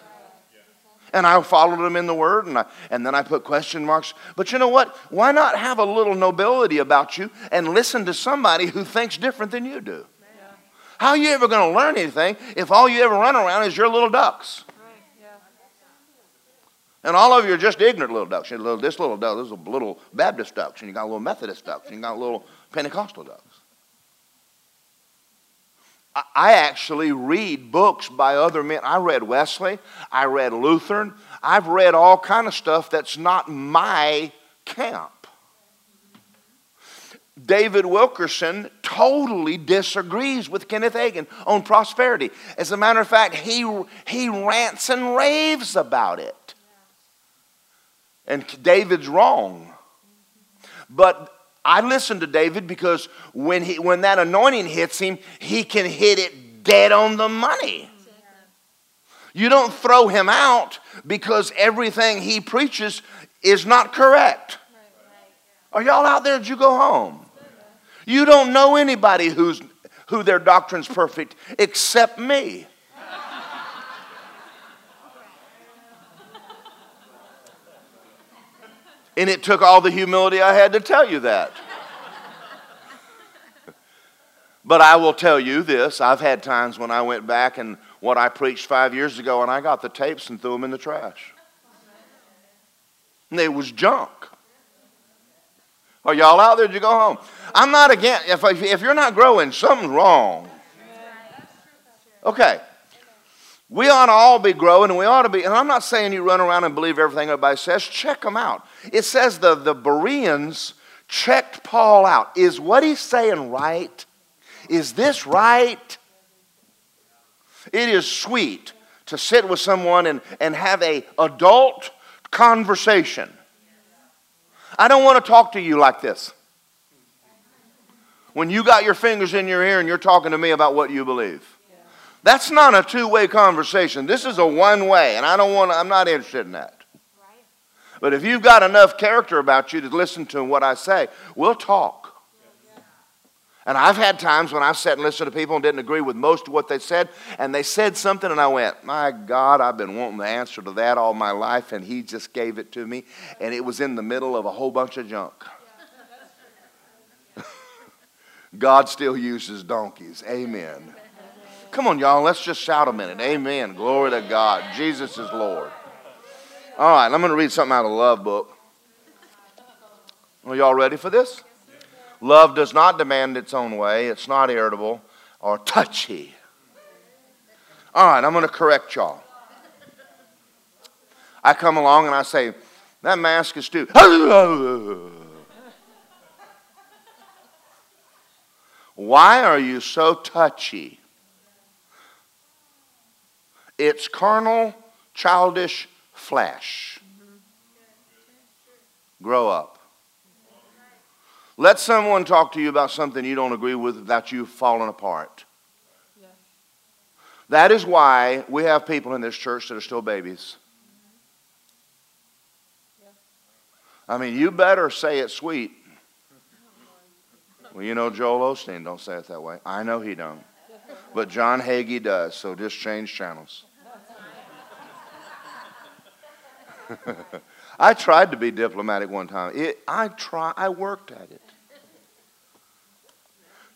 And I followed them in the word, and, I, and then I put question marks. But you know what? Why not have a little nobility about you and listen to somebody who thinks different than you do? How are you ever going to learn anything if all you ever run around is your little ducks? And all of you are just ignorant little ducks. You little, this little duck, this a little Baptist ducks, and you got little Methodist ducks, and you got little Pentecostal ducks. I actually read books by other men. I read Wesley. I read Lutheran. I've read all kind of stuff that's not my camp. David Wilkerson totally disagrees with Kenneth Hagin on prosperity. As a matter of fact, he, he rants and raves about it. And David's wrong. But I listen to David because when, he, when that anointing hits him, he can hit it dead on the money. You don't throw him out because everything he preaches is not correct. Are y'all out there? Did you go home? You don't know anybody who's, who their doctrine's perfect except me. and it took all the humility I had to tell you that. but I will tell you this I've had times when I went back and what I preached five years ago, and I got the tapes and threw them in the trash. And it was junk. Are y'all out there? Did you go home? I'm not against, if, if you're not growing, something's wrong. Okay. We ought to all be growing, and we ought to be, and I'm not saying you run around and believe everything everybody says. Check them out. It says the, the Bereans checked Paul out. Is what he's saying right? Is this right? It is sweet to sit with someone and, and have a adult conversation I don't want to talk to you like this. When you got your fingers in your ear and you're talking to me about what you believe. That's not a two way conversation. This is a one way, and I don't want to, I'm not interested in that. But if you've got enough character about you to listen to what I say, we'll talk. And I've had times when I've sat and listened to people and didn't agree with most of what they said, and they said something, and I went, My God, I've been wanting the answer to that all my life, and He just gave it to me, and it was in the middle of a whole bunch of junk. God still uses donkeys. Amen. Come on, y'all, let's just shout a minute. Amen. Glory to God. Jesus is Lord. All right, I'm going to read something out of the love book. Are y'all ready for this? Love does not demand its own way, it's not irritable or touchy. All right, I'm going to correct y'all. I come along and I say, That mask is too. Why are you so touchy? It's carnal, childish flesh. Grow up. Let someone talk to you about something you don't agree with without you falling apart. Yeah. That is why we have people in this church that are still babies. Yeah. I mean, you better say it sweet. Well, you know Joel Osteen don't say it that way. I know he don't. But John Hagee does, so just change channels. I tried to be diplomatic one time. It, I try, I worked at it.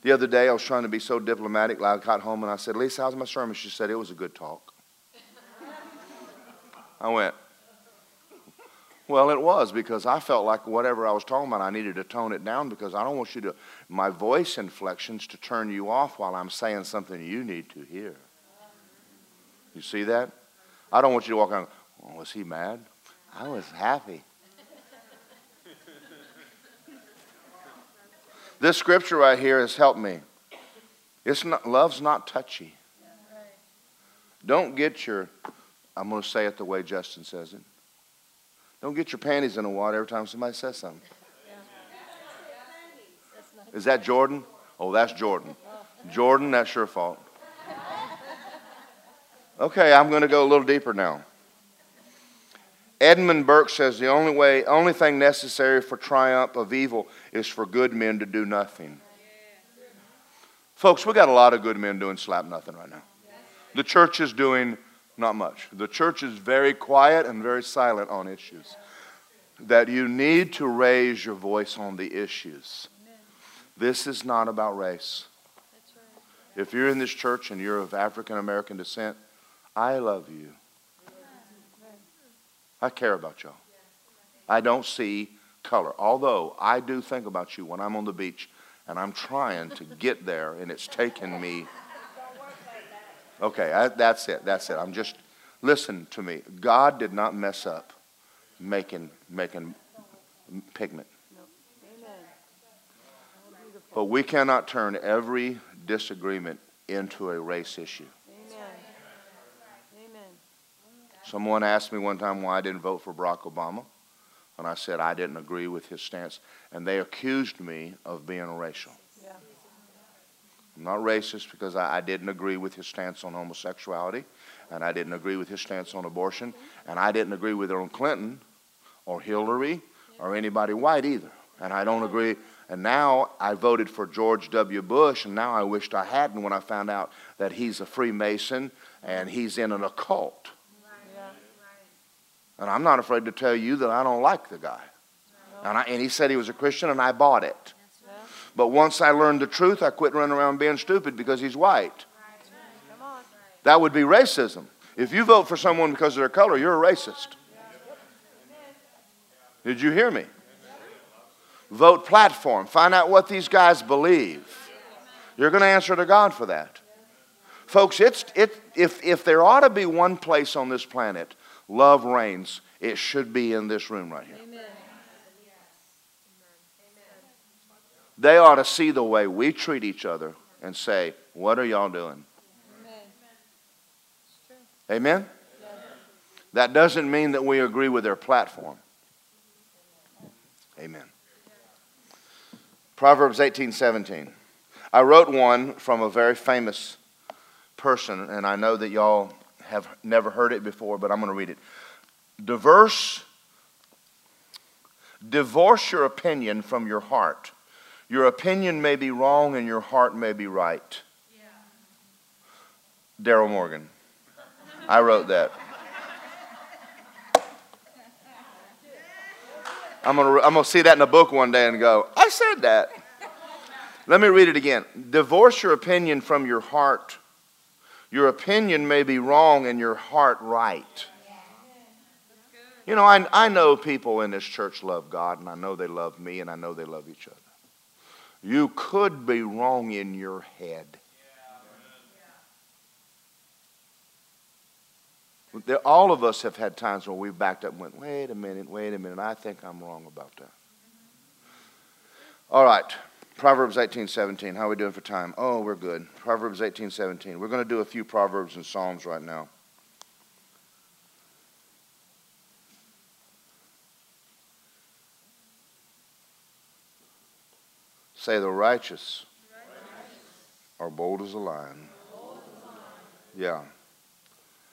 The other day, I was trying to be so diplomatic. I got home and I said, Lisa, how's my sermon? She said, it was a good talk. I went, well, it was because I felt like whatever I was talking about, I needed to tone it down because I don't want you to, my voice inflections to turn you off while I'm saying something you need to hear. You see that? I don't want you to walk around, oh, was he mad? I was happy. This scripture right here has helped me. It's not, love's not touchy. Don't get your, I'm going to say it the way Justin says it. Don't get your panties in the water every time somebody says something. Is that Jordan? Oh, that's Jordan. Jordan, that's your fault. Okay, I'm going to go a little deeper now. Edmund Burke says the only way, only thing necessary for triumph of evil is for good men to do nothing. Folks, we got a lot of good men doing slap nothing right now. The church is doing not much. The church is very quiet and very silent on issues. That you need to raise your voice on the issues. This is not about race. If you're in this church and you're of African American descent, I love you. I care about y'all. I don't see color. Although I do think about you when I'm on the beach and I'm trying to get there and it's taken me Okay, I, that's it. That's it. I'm just, listen to me. God did not mess up making, making pigment. But we cannot turn every disagreement into a race issue. Someone asked me one time why I didn't vote for Barack Obama. And I said I didn't agree with his stance. And they accused me of being racial. Yeah. I'm not racist because I, I, didn't agree with his stance on homosexuality, and I didn't agree with his stance on abortion, and I didn't agree with on Clinton or Hillary or anybody white either. And I don't agree. And now I voted for George W. Bush, and now I wished I hadn't when I found out that he's a Freemason and he's in an occult. And I'm not afraid to tell you that I don't like the guy. And, I, and he said he was a Christian, and I bought it. But once I learned the truth, I quit running around being stupid because he's white. That would be racism. If you vote for someone because of their color, you're a racist. Did you hear me? Vote platform. Find out what these guys believe. You're going to answer to God for that. Folks, it's, it, if, if there ought to be one place on this planet love reigns, it should be in this room right here. Amen. They ought to see the way we treat each other and say, What are y'all doing? Amen? Amen? That doesn't mean that we agree with their platform. Amen. Proverbs 18 17. I wrote one from a very famous person, and I know that y'all have never heard it before, but I'm going to read it. Diverse, divorce your opinion from your heart your opinion may be wrong and your heart may be right. Yeah. Daryl Morgan. I wrote that. I'm going to I'm going to see that in a book one day and go, I said that. Let me read it again. Divorce your opinion from your heart. Your opinion may be wrong and your heart right. You know, I, I know people in this church love God, and I know they love me, and I know they love each other. You could be wrong in your head. All of us have had times where we've backed up and went, wait a minute, wait a minute, I think I'm wrong about that. All right, Proverbs 18, 17. How are we doing for time? Oh, we're good. Proverbs 18, 17. We're going to do a few Proverbs and Psalms right now. Say the righteous are bold as a lion. Yeah.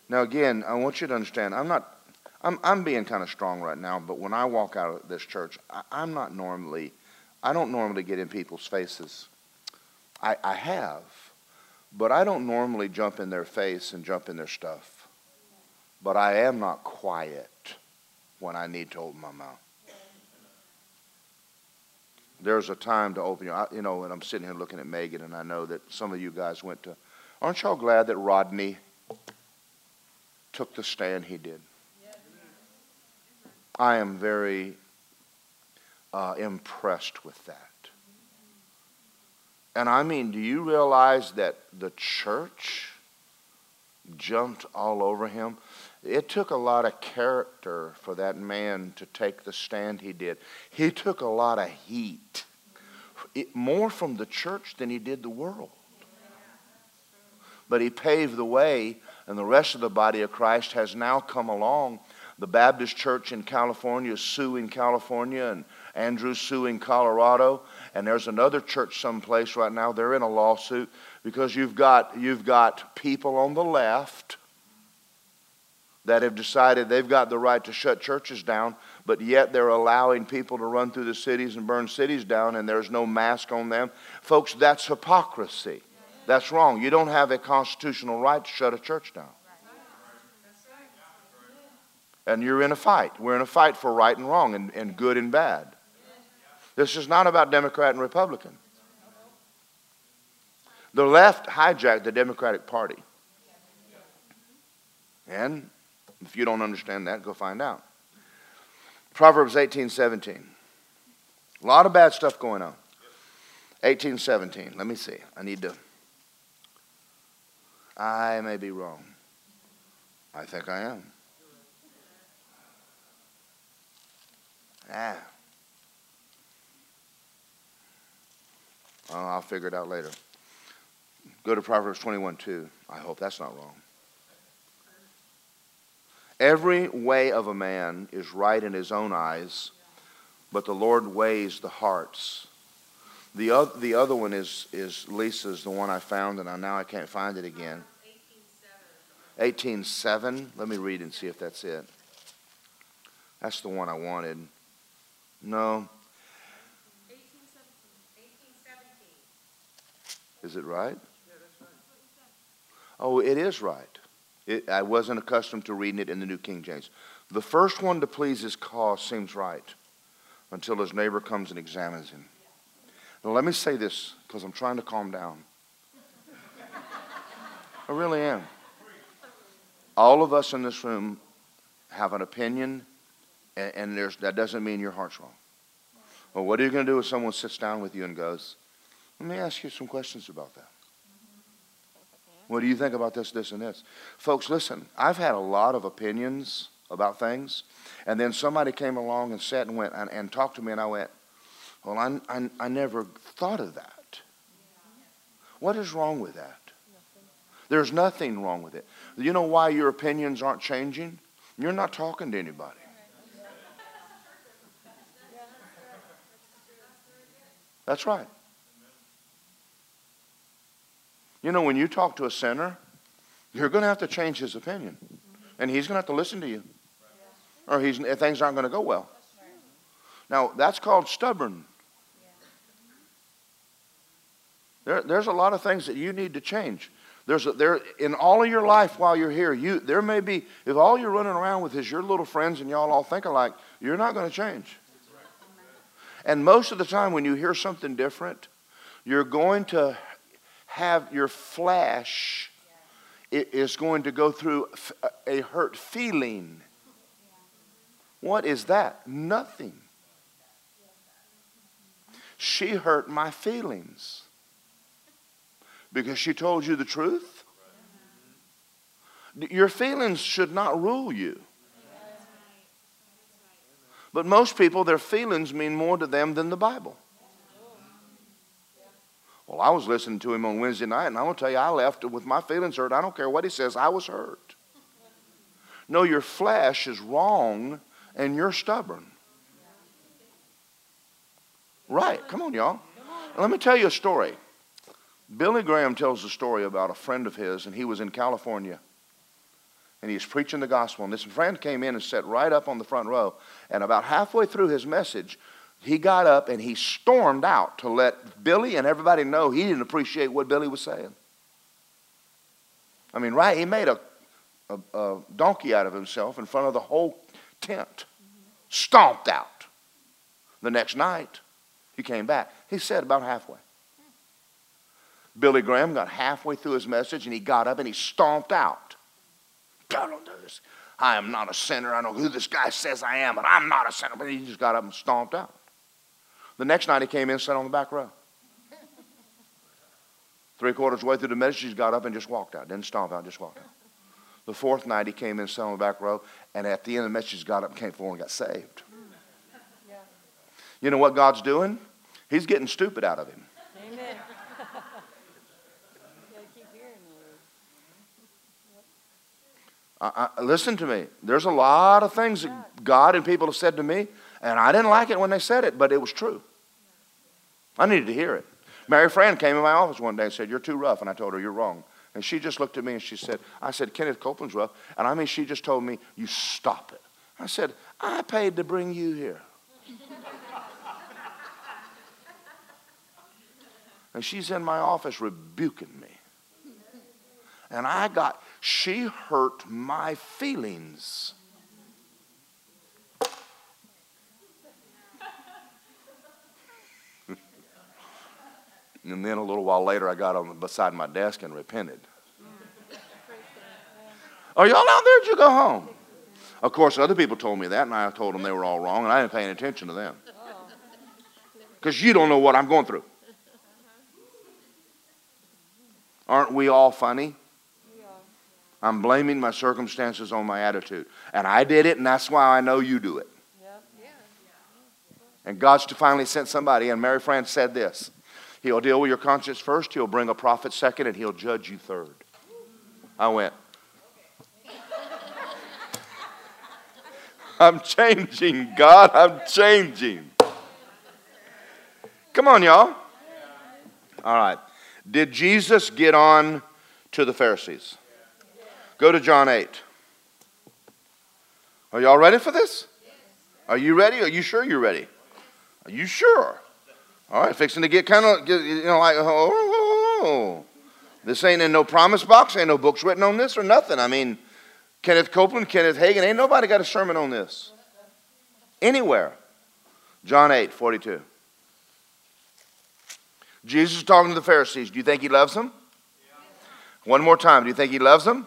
Now again, I want you to understand. I'm not. I'm I'm being kind of strong right now, but when I walk out of this church, I, I'm not normally. I don't normally get in people's faces. I, I have, but I don't normally jump in their face and jump in their stuff. But I am not quiet when I need to open my mouth. there's a time to open your, you know, and I'm sitting here looking at Megan, and I know that some of you guys went to. Aren't y'all glad that Rodney took the stand he did? I am very uh, impressed with that. And I mean, do you realize that the church jumped all over him? It took a lot of character for that man to take the stand he did. He took a lot of heat, it, more from the church than he did the world. But he paved the way, and the rest of the body of Christ has now come along. The Baptist Church in California is suing California, and Andrew Andrew's suing Colorado, and there's another church someplace right now. They're in a lawsuit because you've got, you've got people on the left that have decided they've got the right to shut churches down, but yet they're allowing people to run through the cities and burn cities down, and there's no mask on them. Folks, that's hypocrisy. That's wrong. You don't have a constitutional right to shut a church down. And you're in a fight. We're in a fight for right and wrong and, and good and bad. This is not about Democrat and Republican. The left hijacked the Democratic Party. And if you don't understand that, go find out. Proverbs 18 17. A lot of bad stuff going on. 18 17. Let me see. I need to. I may be wrong. I think I am. Ah. Oh, I'll figure it out later. Go to Proverbs 21 2. I hope that's not wrong. Every way of a man is right in his own eyes, but the Lord weighs the hearts. The, other, the other one is, is Lisa's, the one I found, and I, now I can't find it again. 18.7. Let me read and see if that's it. That's the one I wanted. No. Is it right? Oh, it is right. It, I wasn't accustomed to reading it in the New King James. The first one to please his cause seems right until his neighbor comes and examines him. Now, let me say this because I'm trying to calm down. I really am. All of us in this room have an opinion, and, and there's, that doesn't mean your heart's wrong. Well, what are you going to do if someone sits down with you and goes, Let me ask you some questions about that? What do you think about this, this, and this? Folks, listen, I've had a lot of opinions about things, and then somebody came along and sat and went and, and talked to me, and I went, Well, I, I, I never thought of that. What is wrong with that? There's nothing wrong with it. You know why your opinions aren't changing? You're not talking to anybody. That's right. You know, when you talk to a sinner, you're going to have to change his opinion. And he's going to have to listen to you. Or he's, things aren't going to go well. Now, that's called stubborn. There, there's a lot of things that you need to change. There's a, there in all of your life while you're here, you there may be if all you're running around with is your little friends and y'all all think alike, you're not going to change. And most of the time, when you hear something different, you're going to have your flesh it is going to go through a hurt feeling. What is that? Nothing. She hurt my feelings because she told you the truth. Your feelings should not rule you. But most people, their feelings mean more to them than the Bible. Well, I was listening to him on Wednesday night, and I'm going to tell you, I left with my feelings hurt. I don't care what he says, I was hurt. No, your flesh is wrong, and you're stubborn. Right. Come on, y'all. Let me tell you a story. Billy Graham tells a story about a friend of his, and he was in California. And he's preaching the gospel. And this friend came in and sat right up on the front row. And about halfway through his message, he got up and he stormed out to let Billy and everybody know he didn't appreciate what Billy was saying. I mean, right? He made a, a, a donkey out of himself in front of the whole tent, stomped out. The next night, He came back. He said about halfway. Billy Graham got halfway through his message and he got up and he stomped out. I don't do this. I am not a sinner. I know who this guy says I am, but I'm not a sinner. But he just got up and stomped out. The next night he came in and sat on the back row. Three quarters way through the message, he got up and just walked out. Didn't stomp out, just walked out. The fourth night he came in and sat on the back row, and at the end of the message, he got up and came forward and got saved. You know what God's doing? He's getting stupid out of him. I, I, listen to me. There's a lot of things that God and people have said to me, and I didn't like it when they said it, but it was true. I needed to hear it. Mary Fran came in my office one day and said, You're too rough. And I told her, You're wrong. And she just looked at me and she said, I said, Kenneth Copeland's rough. And I mean, she just told me, You stop it. I said, I paid to bring you here. and she's in my office rebuking me. And I got, she hurt my feelings. and then a little while later, I got on beside my desk and repented. Are y'all out there? Did you go home? Of course, other people told me that, and I told them they were all wrong, and I didn't pay any attention to them. Because you don't know what I'm going through. Aren't we all funny? I'm blaming my circumstances on my attitude. And I did it, and that's why I know you do it. And God's finally sent somebody, and Mary Fran said this He'll deal with your conscience first, He'll bring a prophet second, and He'll judge you third. I went, I'm changing, God, I'm changing. Come on, y'all. All right. Did Jesus get on to the Pharisees? Go to John 8. Are y'all ready for this? Are you ready? Are you sure you're ready? Are you sure? All right, fixing to get kind of, you know, like, oh, oh, oh, oh, this ain't in no promise box, ain't no books written on this or nothing. I mean, Kenneth Copeland, Kenneth Hagin, ain't nobody got a sermon on this. Anywhere. John 8, 42. Jesus is talking to the Pharisees. Do you think he loves them? One more time. Do you think he loves them?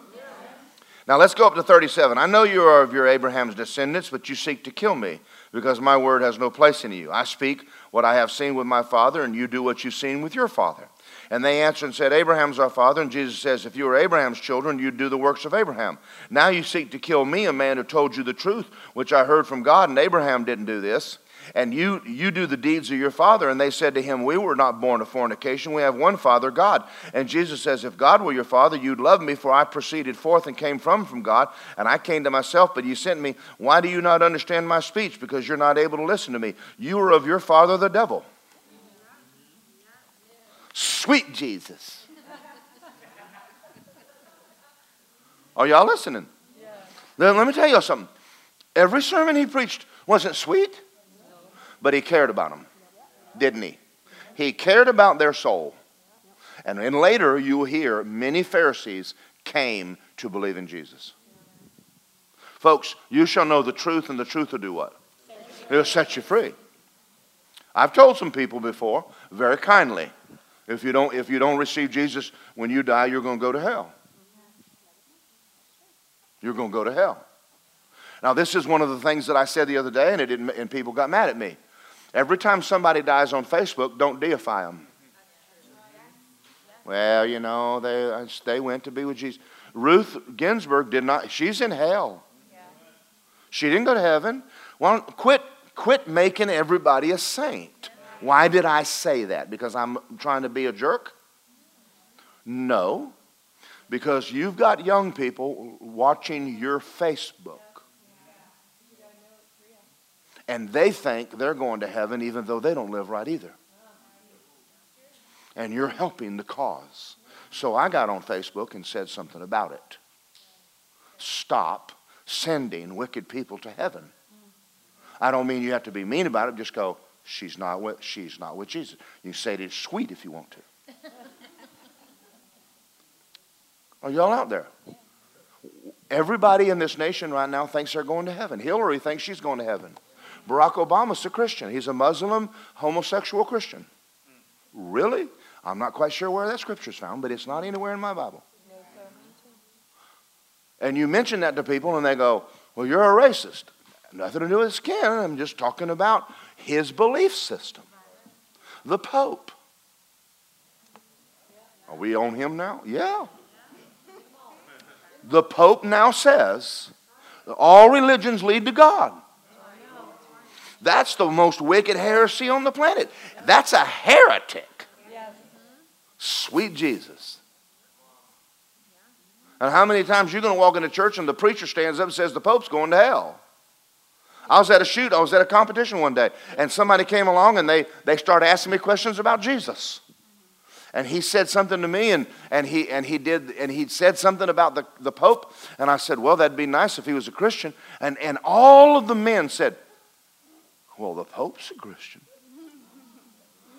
Now let's go up to 37. I know you are of your Abraham's descendants, but you seek to kill me because my word has no place in you. I speak what I have seen with my father, and you do what you've seen with your father. And they answered and said, Abraham's our father. And Jesus says, If you were Abraham's children, you'd do the works of Abraham. Now you seek to kill me, a man who told you the truth, which I heard from God, and Abraham didn't do this and you, you do the deeds of your father. And they said to him, We were not born of fornication. We have one Father, God. And Jesus says, If God were your Father, you'd love me, for I proceeded forth and came from, from God, and I came to myself, but you sent me. Why do you not understand my speech? Because you're not able to listen to me. You are of your father, the devil. Sweet Jesus. Are y'all listening? Then let me tell you something. Every sermon he preached wasn't sweet. But he cared about them, didn't he? He cared about their soul. And then later you will hear many Pharisees came to believe in Jesus. Folks, you shall know the truth, and the truth will do what? It'll set you free. I've told some people before, very kindly, if you don't, if you don't receive Jesus when you die, you're going to go to hell. You're going to go to hell. Now, this is one of the things that I said the other day, and, it didn't, and people got mad at me. Every time somebody dies on Facebook, don't deify them. Well, you know, they, uh, they went to be with Jesus. Ruth Ginsburg did not, she's in hell. She didn't go to heaven. Well, quit, quit making everybody a saint. Why did I say that? Because I'm trying to be a jerk? No, because you've got young people watching your Facebook. And they think they're going to heaven even though they don't live right either. And you're helping the cause. So I got on Facebook and said something about it. Stop sending wicked people to heaven. I don't mean you have to be mean about it. Just go, she's not with, she's not with Jesus. You say it is sweet if you want to. Are y'all out there? Everybody in this nation right now thinks they're going to heaven. Hillary thinks she's going to heaven. Barack Obama's a Christian. He's a Muslim, homosexual Christian. Really? I'm not quite sure where that scripture's found, but it's not anywhere in my Bible. And you mention that to people, and they go, Well, you're a racist. Nothing to do with skin. I'm just talking about his belief system. The Pope. Are we on him now? Yeah. The Pope now says all religions lead to God. That's the most wicked heresy on the planet. That's a heretic. Sweet Jesus. And how many times you're going to walk into church and the preacher stands up and says the Pope's going to hell? I was at a shoot, I was at a competition one day, and somebody came along and they, they started asking me questions about Jesus. And he said something to me, and, and, he, and he did, and he said something about the, the Pope. And I said, Well, that'd be nice if he was a Christian. And, and all of the men said, Well, the Pope's a Christian.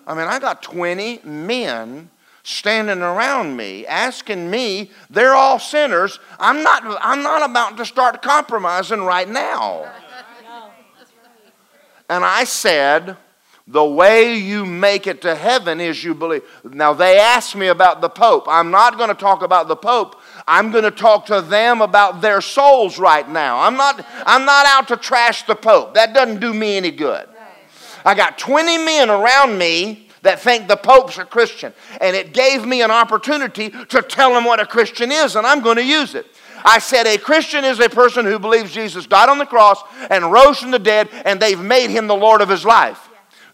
I mean, I got 20 men standing around me asking me they're all sinners. I'm not i'm not about to start compromising right now. And i said the way you make it to heaven is you believe now they asked me about the pope i'm not going to talk about the pope i'm going to talk to them about their souls right now i'm not i'm not out to trash the pope that doesn't do me any good i got 20 men around me that think the Pope's a Christian. And it gave me an opportunity to tell them what a Christian is, and I'm going to use it. I said, A Christian is a person who believes Jesus died on the cross and rose from the dead, and they've made him the Lord of his life.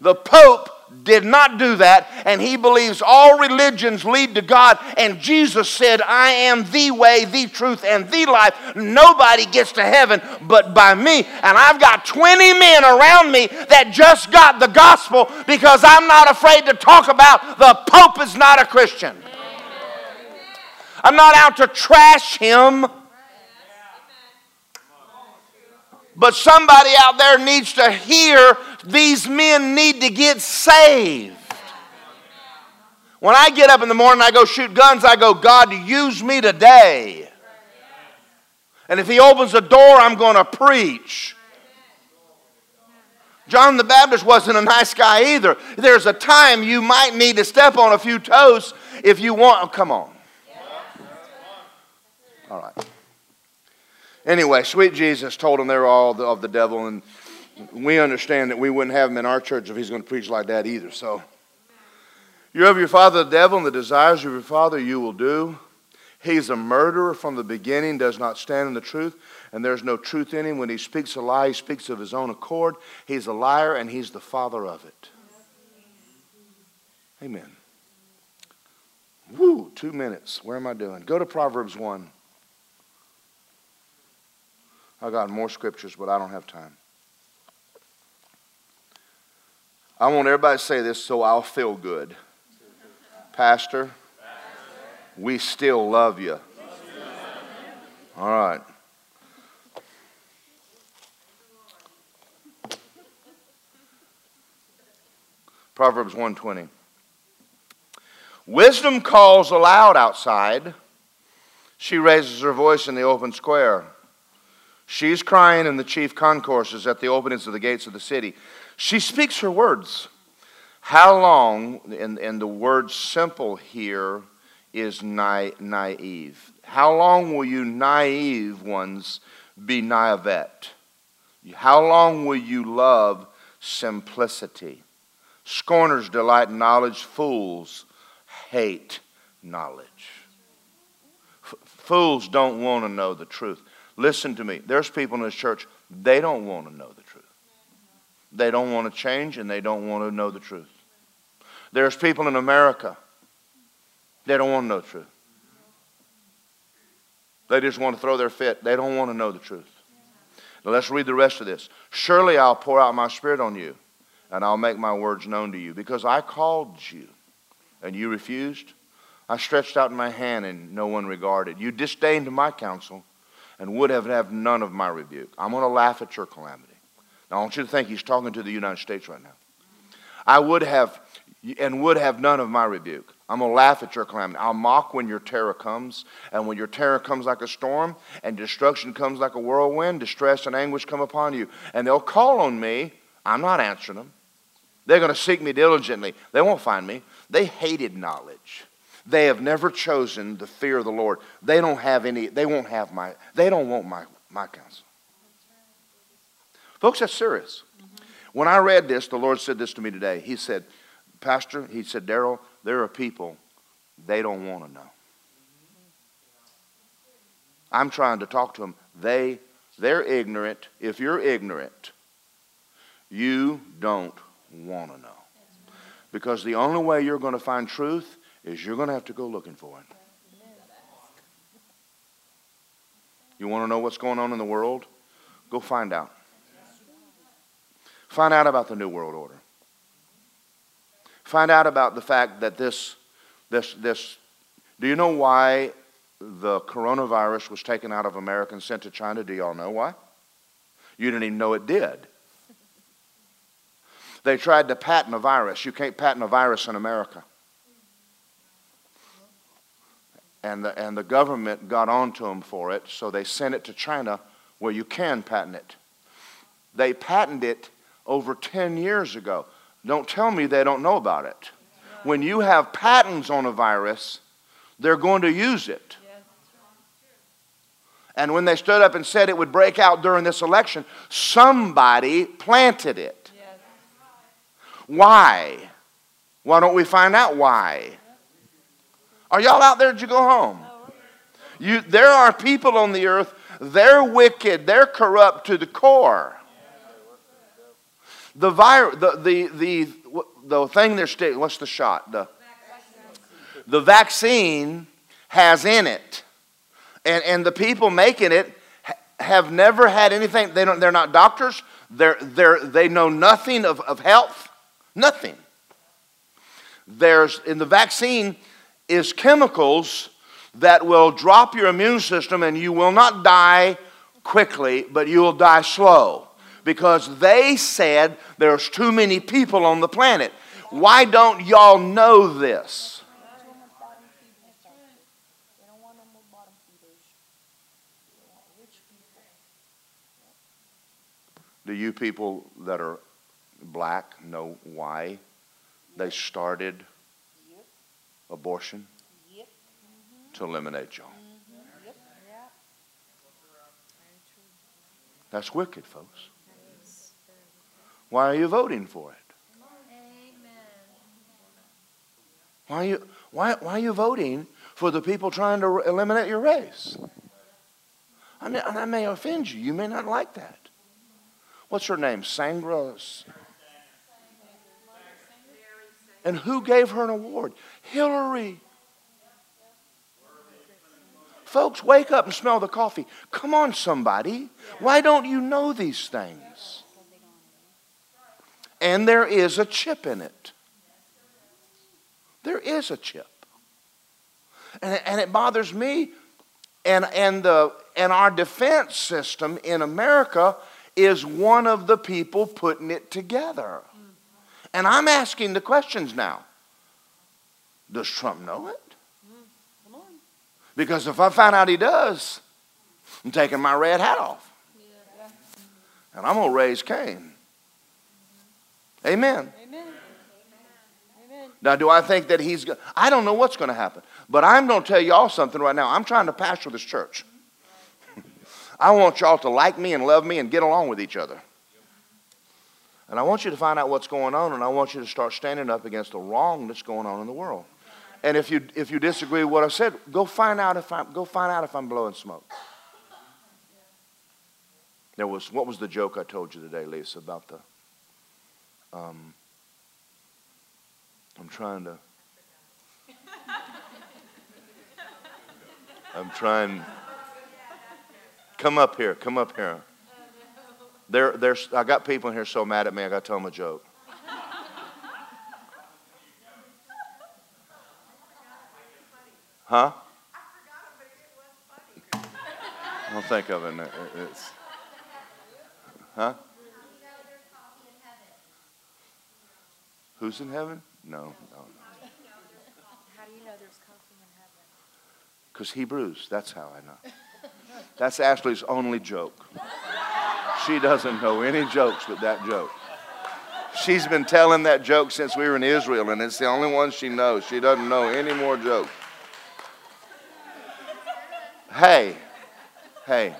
The Pope did not do that, and he believes all religions lead to God. And Jesus said, I am the way, the truth, and the life. Nobody gets to heaven but by me. And I've got 20 men around me that just got the gospel because I'm not afraid to talk about the Pope is not a Christian. I'm not out to trash him. But somebody out there needs to hear these men need to get saved. When I get up in the morning, I go shoot guns, I go, God, use me today. And if He opens the door, I'm going to preach. John the Baptist wasn't a nice guy either. There's a time you might need to step on a few toes if you want. Oh, come on. All right. Anyway, sweet Jesus told them they were all of the devil, and we understand that we wouldn't have him in our church if he's going to preach like that either. So, you're of your father the devil, and the desires of your father you will do. He's a murderer from the beginning, does not stand in the truth, and there's no truth in him. When he speaks a lie, he speaks of his own accord. He's a liar, and he's the father of it. Amen. Woo, two minutes. Where am I doing? Go to Proverbs 1. I got more scriptures, but I don't have time. I want everybody to say this so I'll feel good. Pastor, we still love you. All right. Proverbs 120. Wisdom calls aloud outside. She raises her voice in the open square. She's crying in the chief concourses at the openings of the gates of the city. She speaks her words. How long, and, and the word simple here is na- naive. How long will you naive ones be naivete? How long will you love simplicity? Scorners delight in knowledge, fools hate knowledge. F- fools don't want to know the truth. Listen to me. There's people in this church, they don't want to know the. They don't want to change and they don't want to know the truth. There's people in America, they don't want to know the truth. They just want to throw their fit. They don't want to know the truth. Now let's read the rest of this. Surely I'll pour out my spirit on you, and I'll make my words known to you, because I called you, and you refused. I stretched out my hand, and no one regarded. You disdained my counsel and would have had none of my rebuke. I'm going to laugh at your calamity. Now, I want you to think he's talking to the United States right now. I would have, and would have none of my rebuke. I'm going to laugh at your calamity. I'll mock when your terror comes. And when your terror comes like a storm, and destruction comes like a whirlwind, distress and anguish come upon you. And they'll call on me, I'm not answering them. They're going to seek me diligently. They won't find me. They hated knowledge. They have never chosen the fear of the Lord. They don't have any, they won't have my, they don't want my, my counsel. Folks, that's serious. When I read this, the Lord said this to me today. He said, Pastor, he said, Daryl, there are people, they don't want to know. I'm trying to talk to them. They, they're ignorant. If you're ignorant, you don't want to know. Because the only way you're going to find truth is you're going to have to go looking for it. You want to know what's going on in the world? Go find out. Find out about the New World Order. Find out about the fact that this, this, this, do you know why the coronavirus was taken out of America and sent to China? Do y'all know why? You didn't even know it did. They tried to patent a virus. You can't patent a virus in America. And the, and the government got onto them for it, so they sent it to China where you can patent it. They patented it over 10 years ago. Don't tell me they don't know about it. When you have patents on a virus, they're going to use it. And when they stood up and said it would break out during this election, somebody planted it. Why? Why don't we find out why? Are y'all out there? Did you go home? You, there are people on the earth, they're wicked, they're corrupt to the core. The, vir- the, the, the, the thing they're sticking, what's the shot? The, the vaccine has in it. And, and the people making it have never had anything, they don't, they're not doctors, they're, they're, they know nothing of, of health, nothing. There's, in the vaccine is chemicals that will drop your immune system and you will not die quickly, but you will die slow because they said there's too many people on the planet. Why don't y'all know this? Do you people that are black know why they started abortion? Mm-hmm. To eliminate y'all. Mm-hmm. That's wicked, folks. Why are you voting for it? Why are you, why, why are you voting for the people trying to eliminate your race? I mean, that may offend you. You may not like that. What's her name? Sanger? And who gave her an award? Hillary. Folks, wake up and smell the coffee. Come on, somebody. Why don't you know these things? And there is a chip in it. There is a chip. And, and it bothers me. And, and, the, and our defense system in America is one of the people putting it together. And I'm asking the questions now. Does Trump know it? Because if I find out he does, I'm taking my red hat off. And I'm going to raise Cain. Amen. Amen. Now, do I think that he's going I don't know what's going to happen. But I'm going to tell y'all something right now. I'm trying to pastor this church. I want y'all to like me and love me and get along with each other. And I want you to find out what's going on, and I want you to start standing up against the wrong that's going on in the world. And if you, if you disagree with what I said, go find out if I'm, go find out if I'm blowing smoke. There was, what was the joke I told you today, Lisa, about the, um, I'm trying to. I'm trying. Come up here. Come up here. There, there's, I got people in here so mad at me, I got to tell them a joke. Huh? I'll think of it. It's, huh? Who's in heaven? No, no, no. How do you know there's coffee in heaven? Because Hebrews, that's how I know. That's Ashley's only joke. She doesn't know any jokes but that joke. She's been telling that joke since we were in Israel, and it's the only one she knows. She doesn't know any more jokes. Hey, hey,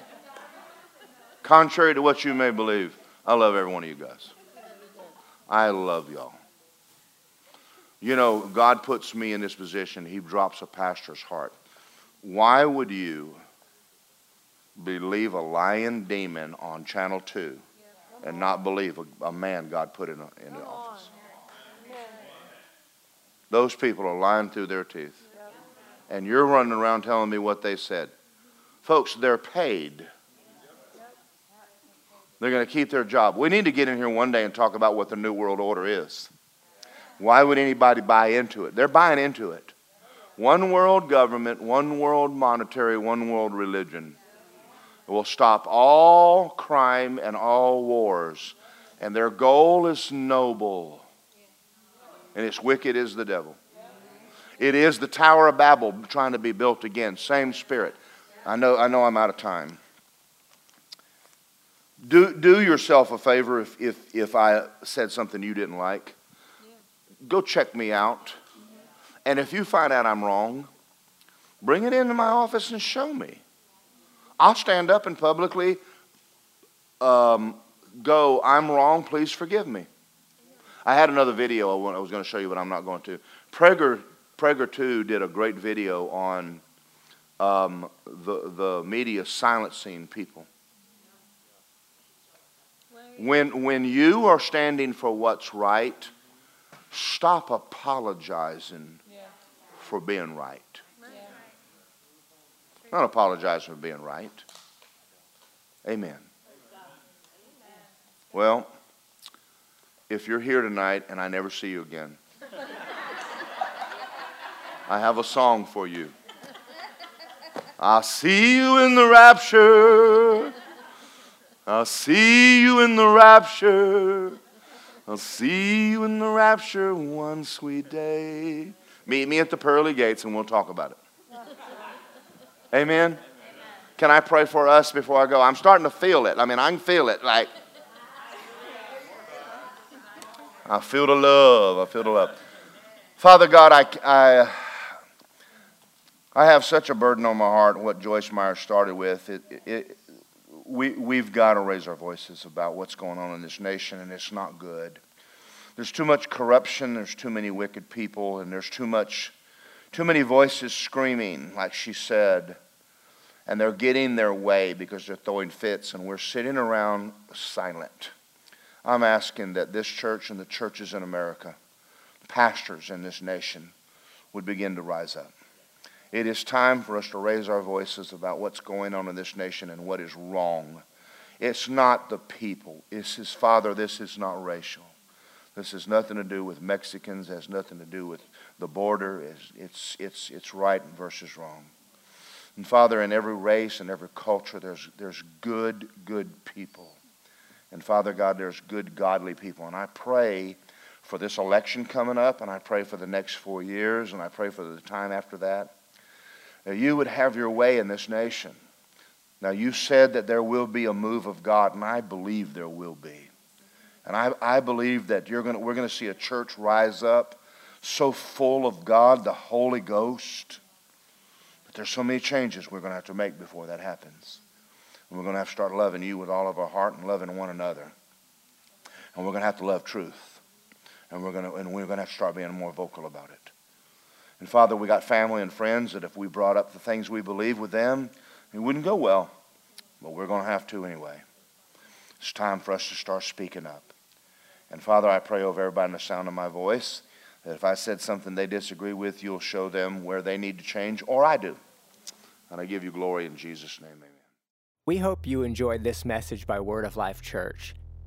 contrary to what you may believe, I love every one of you guys. I love y'all. You know, God puts me in this position, He drops a pastor's heart. Why would you believe a lying demon on Channel 2 and not believe a, a man God put in, a, in the office? Those people are lying through their teeth. And you're running around telling me what they said. Folks, they're paid. They're going to keep their job. We need to get in here one day and talk about what the New World Order is. Why would anybody buy into it? They're buying into it. One world government, one world monetary, one world religion will stop all crime and all wars. And their goal is noble. And it's wicked as the devil. It is the Tower of Babel trying to be built again. Same spirit. I know, I know I'm out of time. Do, do yourself a favor if, if, if I said something you didn't like. Go check me out. And if you find out I'm wrong, bring it into my office and show me. I'll stand up and publicly um, go, I'm wrong, please forgive me. I had another video I was going to show you, but I'm not going to. Prager, PragerU did a great video on um, the, the media silencing people. When, when you are standing for what's right, stop apologizing for being right. Not apologize for being right. Amen. Well, if you're here tonight and I never see you again, I have a song for you. I'll see you in the rapture. I'll see you in the rapture. I'll see you in the rapture one sweet day. Meet me at the pearly gates and we'll talk about it. Amen? Can I pray for us before I go? I'm starting to feel it. I mean, I can feel it. Like, I feel the love. I feel the love. Father God, I, I I have such a burden on my heart, what Joyce Meyer started with. It, it, we, we've got to raise our voices about what's going on in this nation, and it's not good. There's too much corruption, there's too many wicked people, and there's too much, too many voices screaming, like she said, and they're getting their way because they're throwing fits, and we're sitting around silent. I'm asking that this church and the churches in America, pastors in this nation, would begin to rise up. It is time for us to raise our voices about what's going on in this nation and what is wrong. It's not the people. It's his father. This is not racial. This has nothing to do with Mexicans. It has nothing to do with the border. It's, it's, it's, it's right versus wrong. And Father, in every race and every culture, there's, there's good, good people. And Father God, there's good, godly people. And I pray for this election coming up, and I pray for the next four years, and I pray for the time after that that you would have your way in this nation. Now, you said that there will be a move of God, and I believe there will be. And I, I believe that you're gonna, we're going to see a church rise up so full of God, the Holy Ghost. But there's so many changes we're going to have to make before that happens. And we're going to have to start loving you with all of our heart and loving one another. And we're going to have to love truth. And we're going to, and we're going to have to start being more vocal about it. And Father, we got family and friends that if we brought up the things we believe with them, it wouldn't go well. But we're going to have to anyway. It's time for us to start speaking up. And Father, I pray over everybody in the sound of my voice that if I said something they disagree with, you'll show them where they need to change, or I do. And I give you glory in Jesus' name. Amen. We hope you enjoyed this message by Word of Life Church.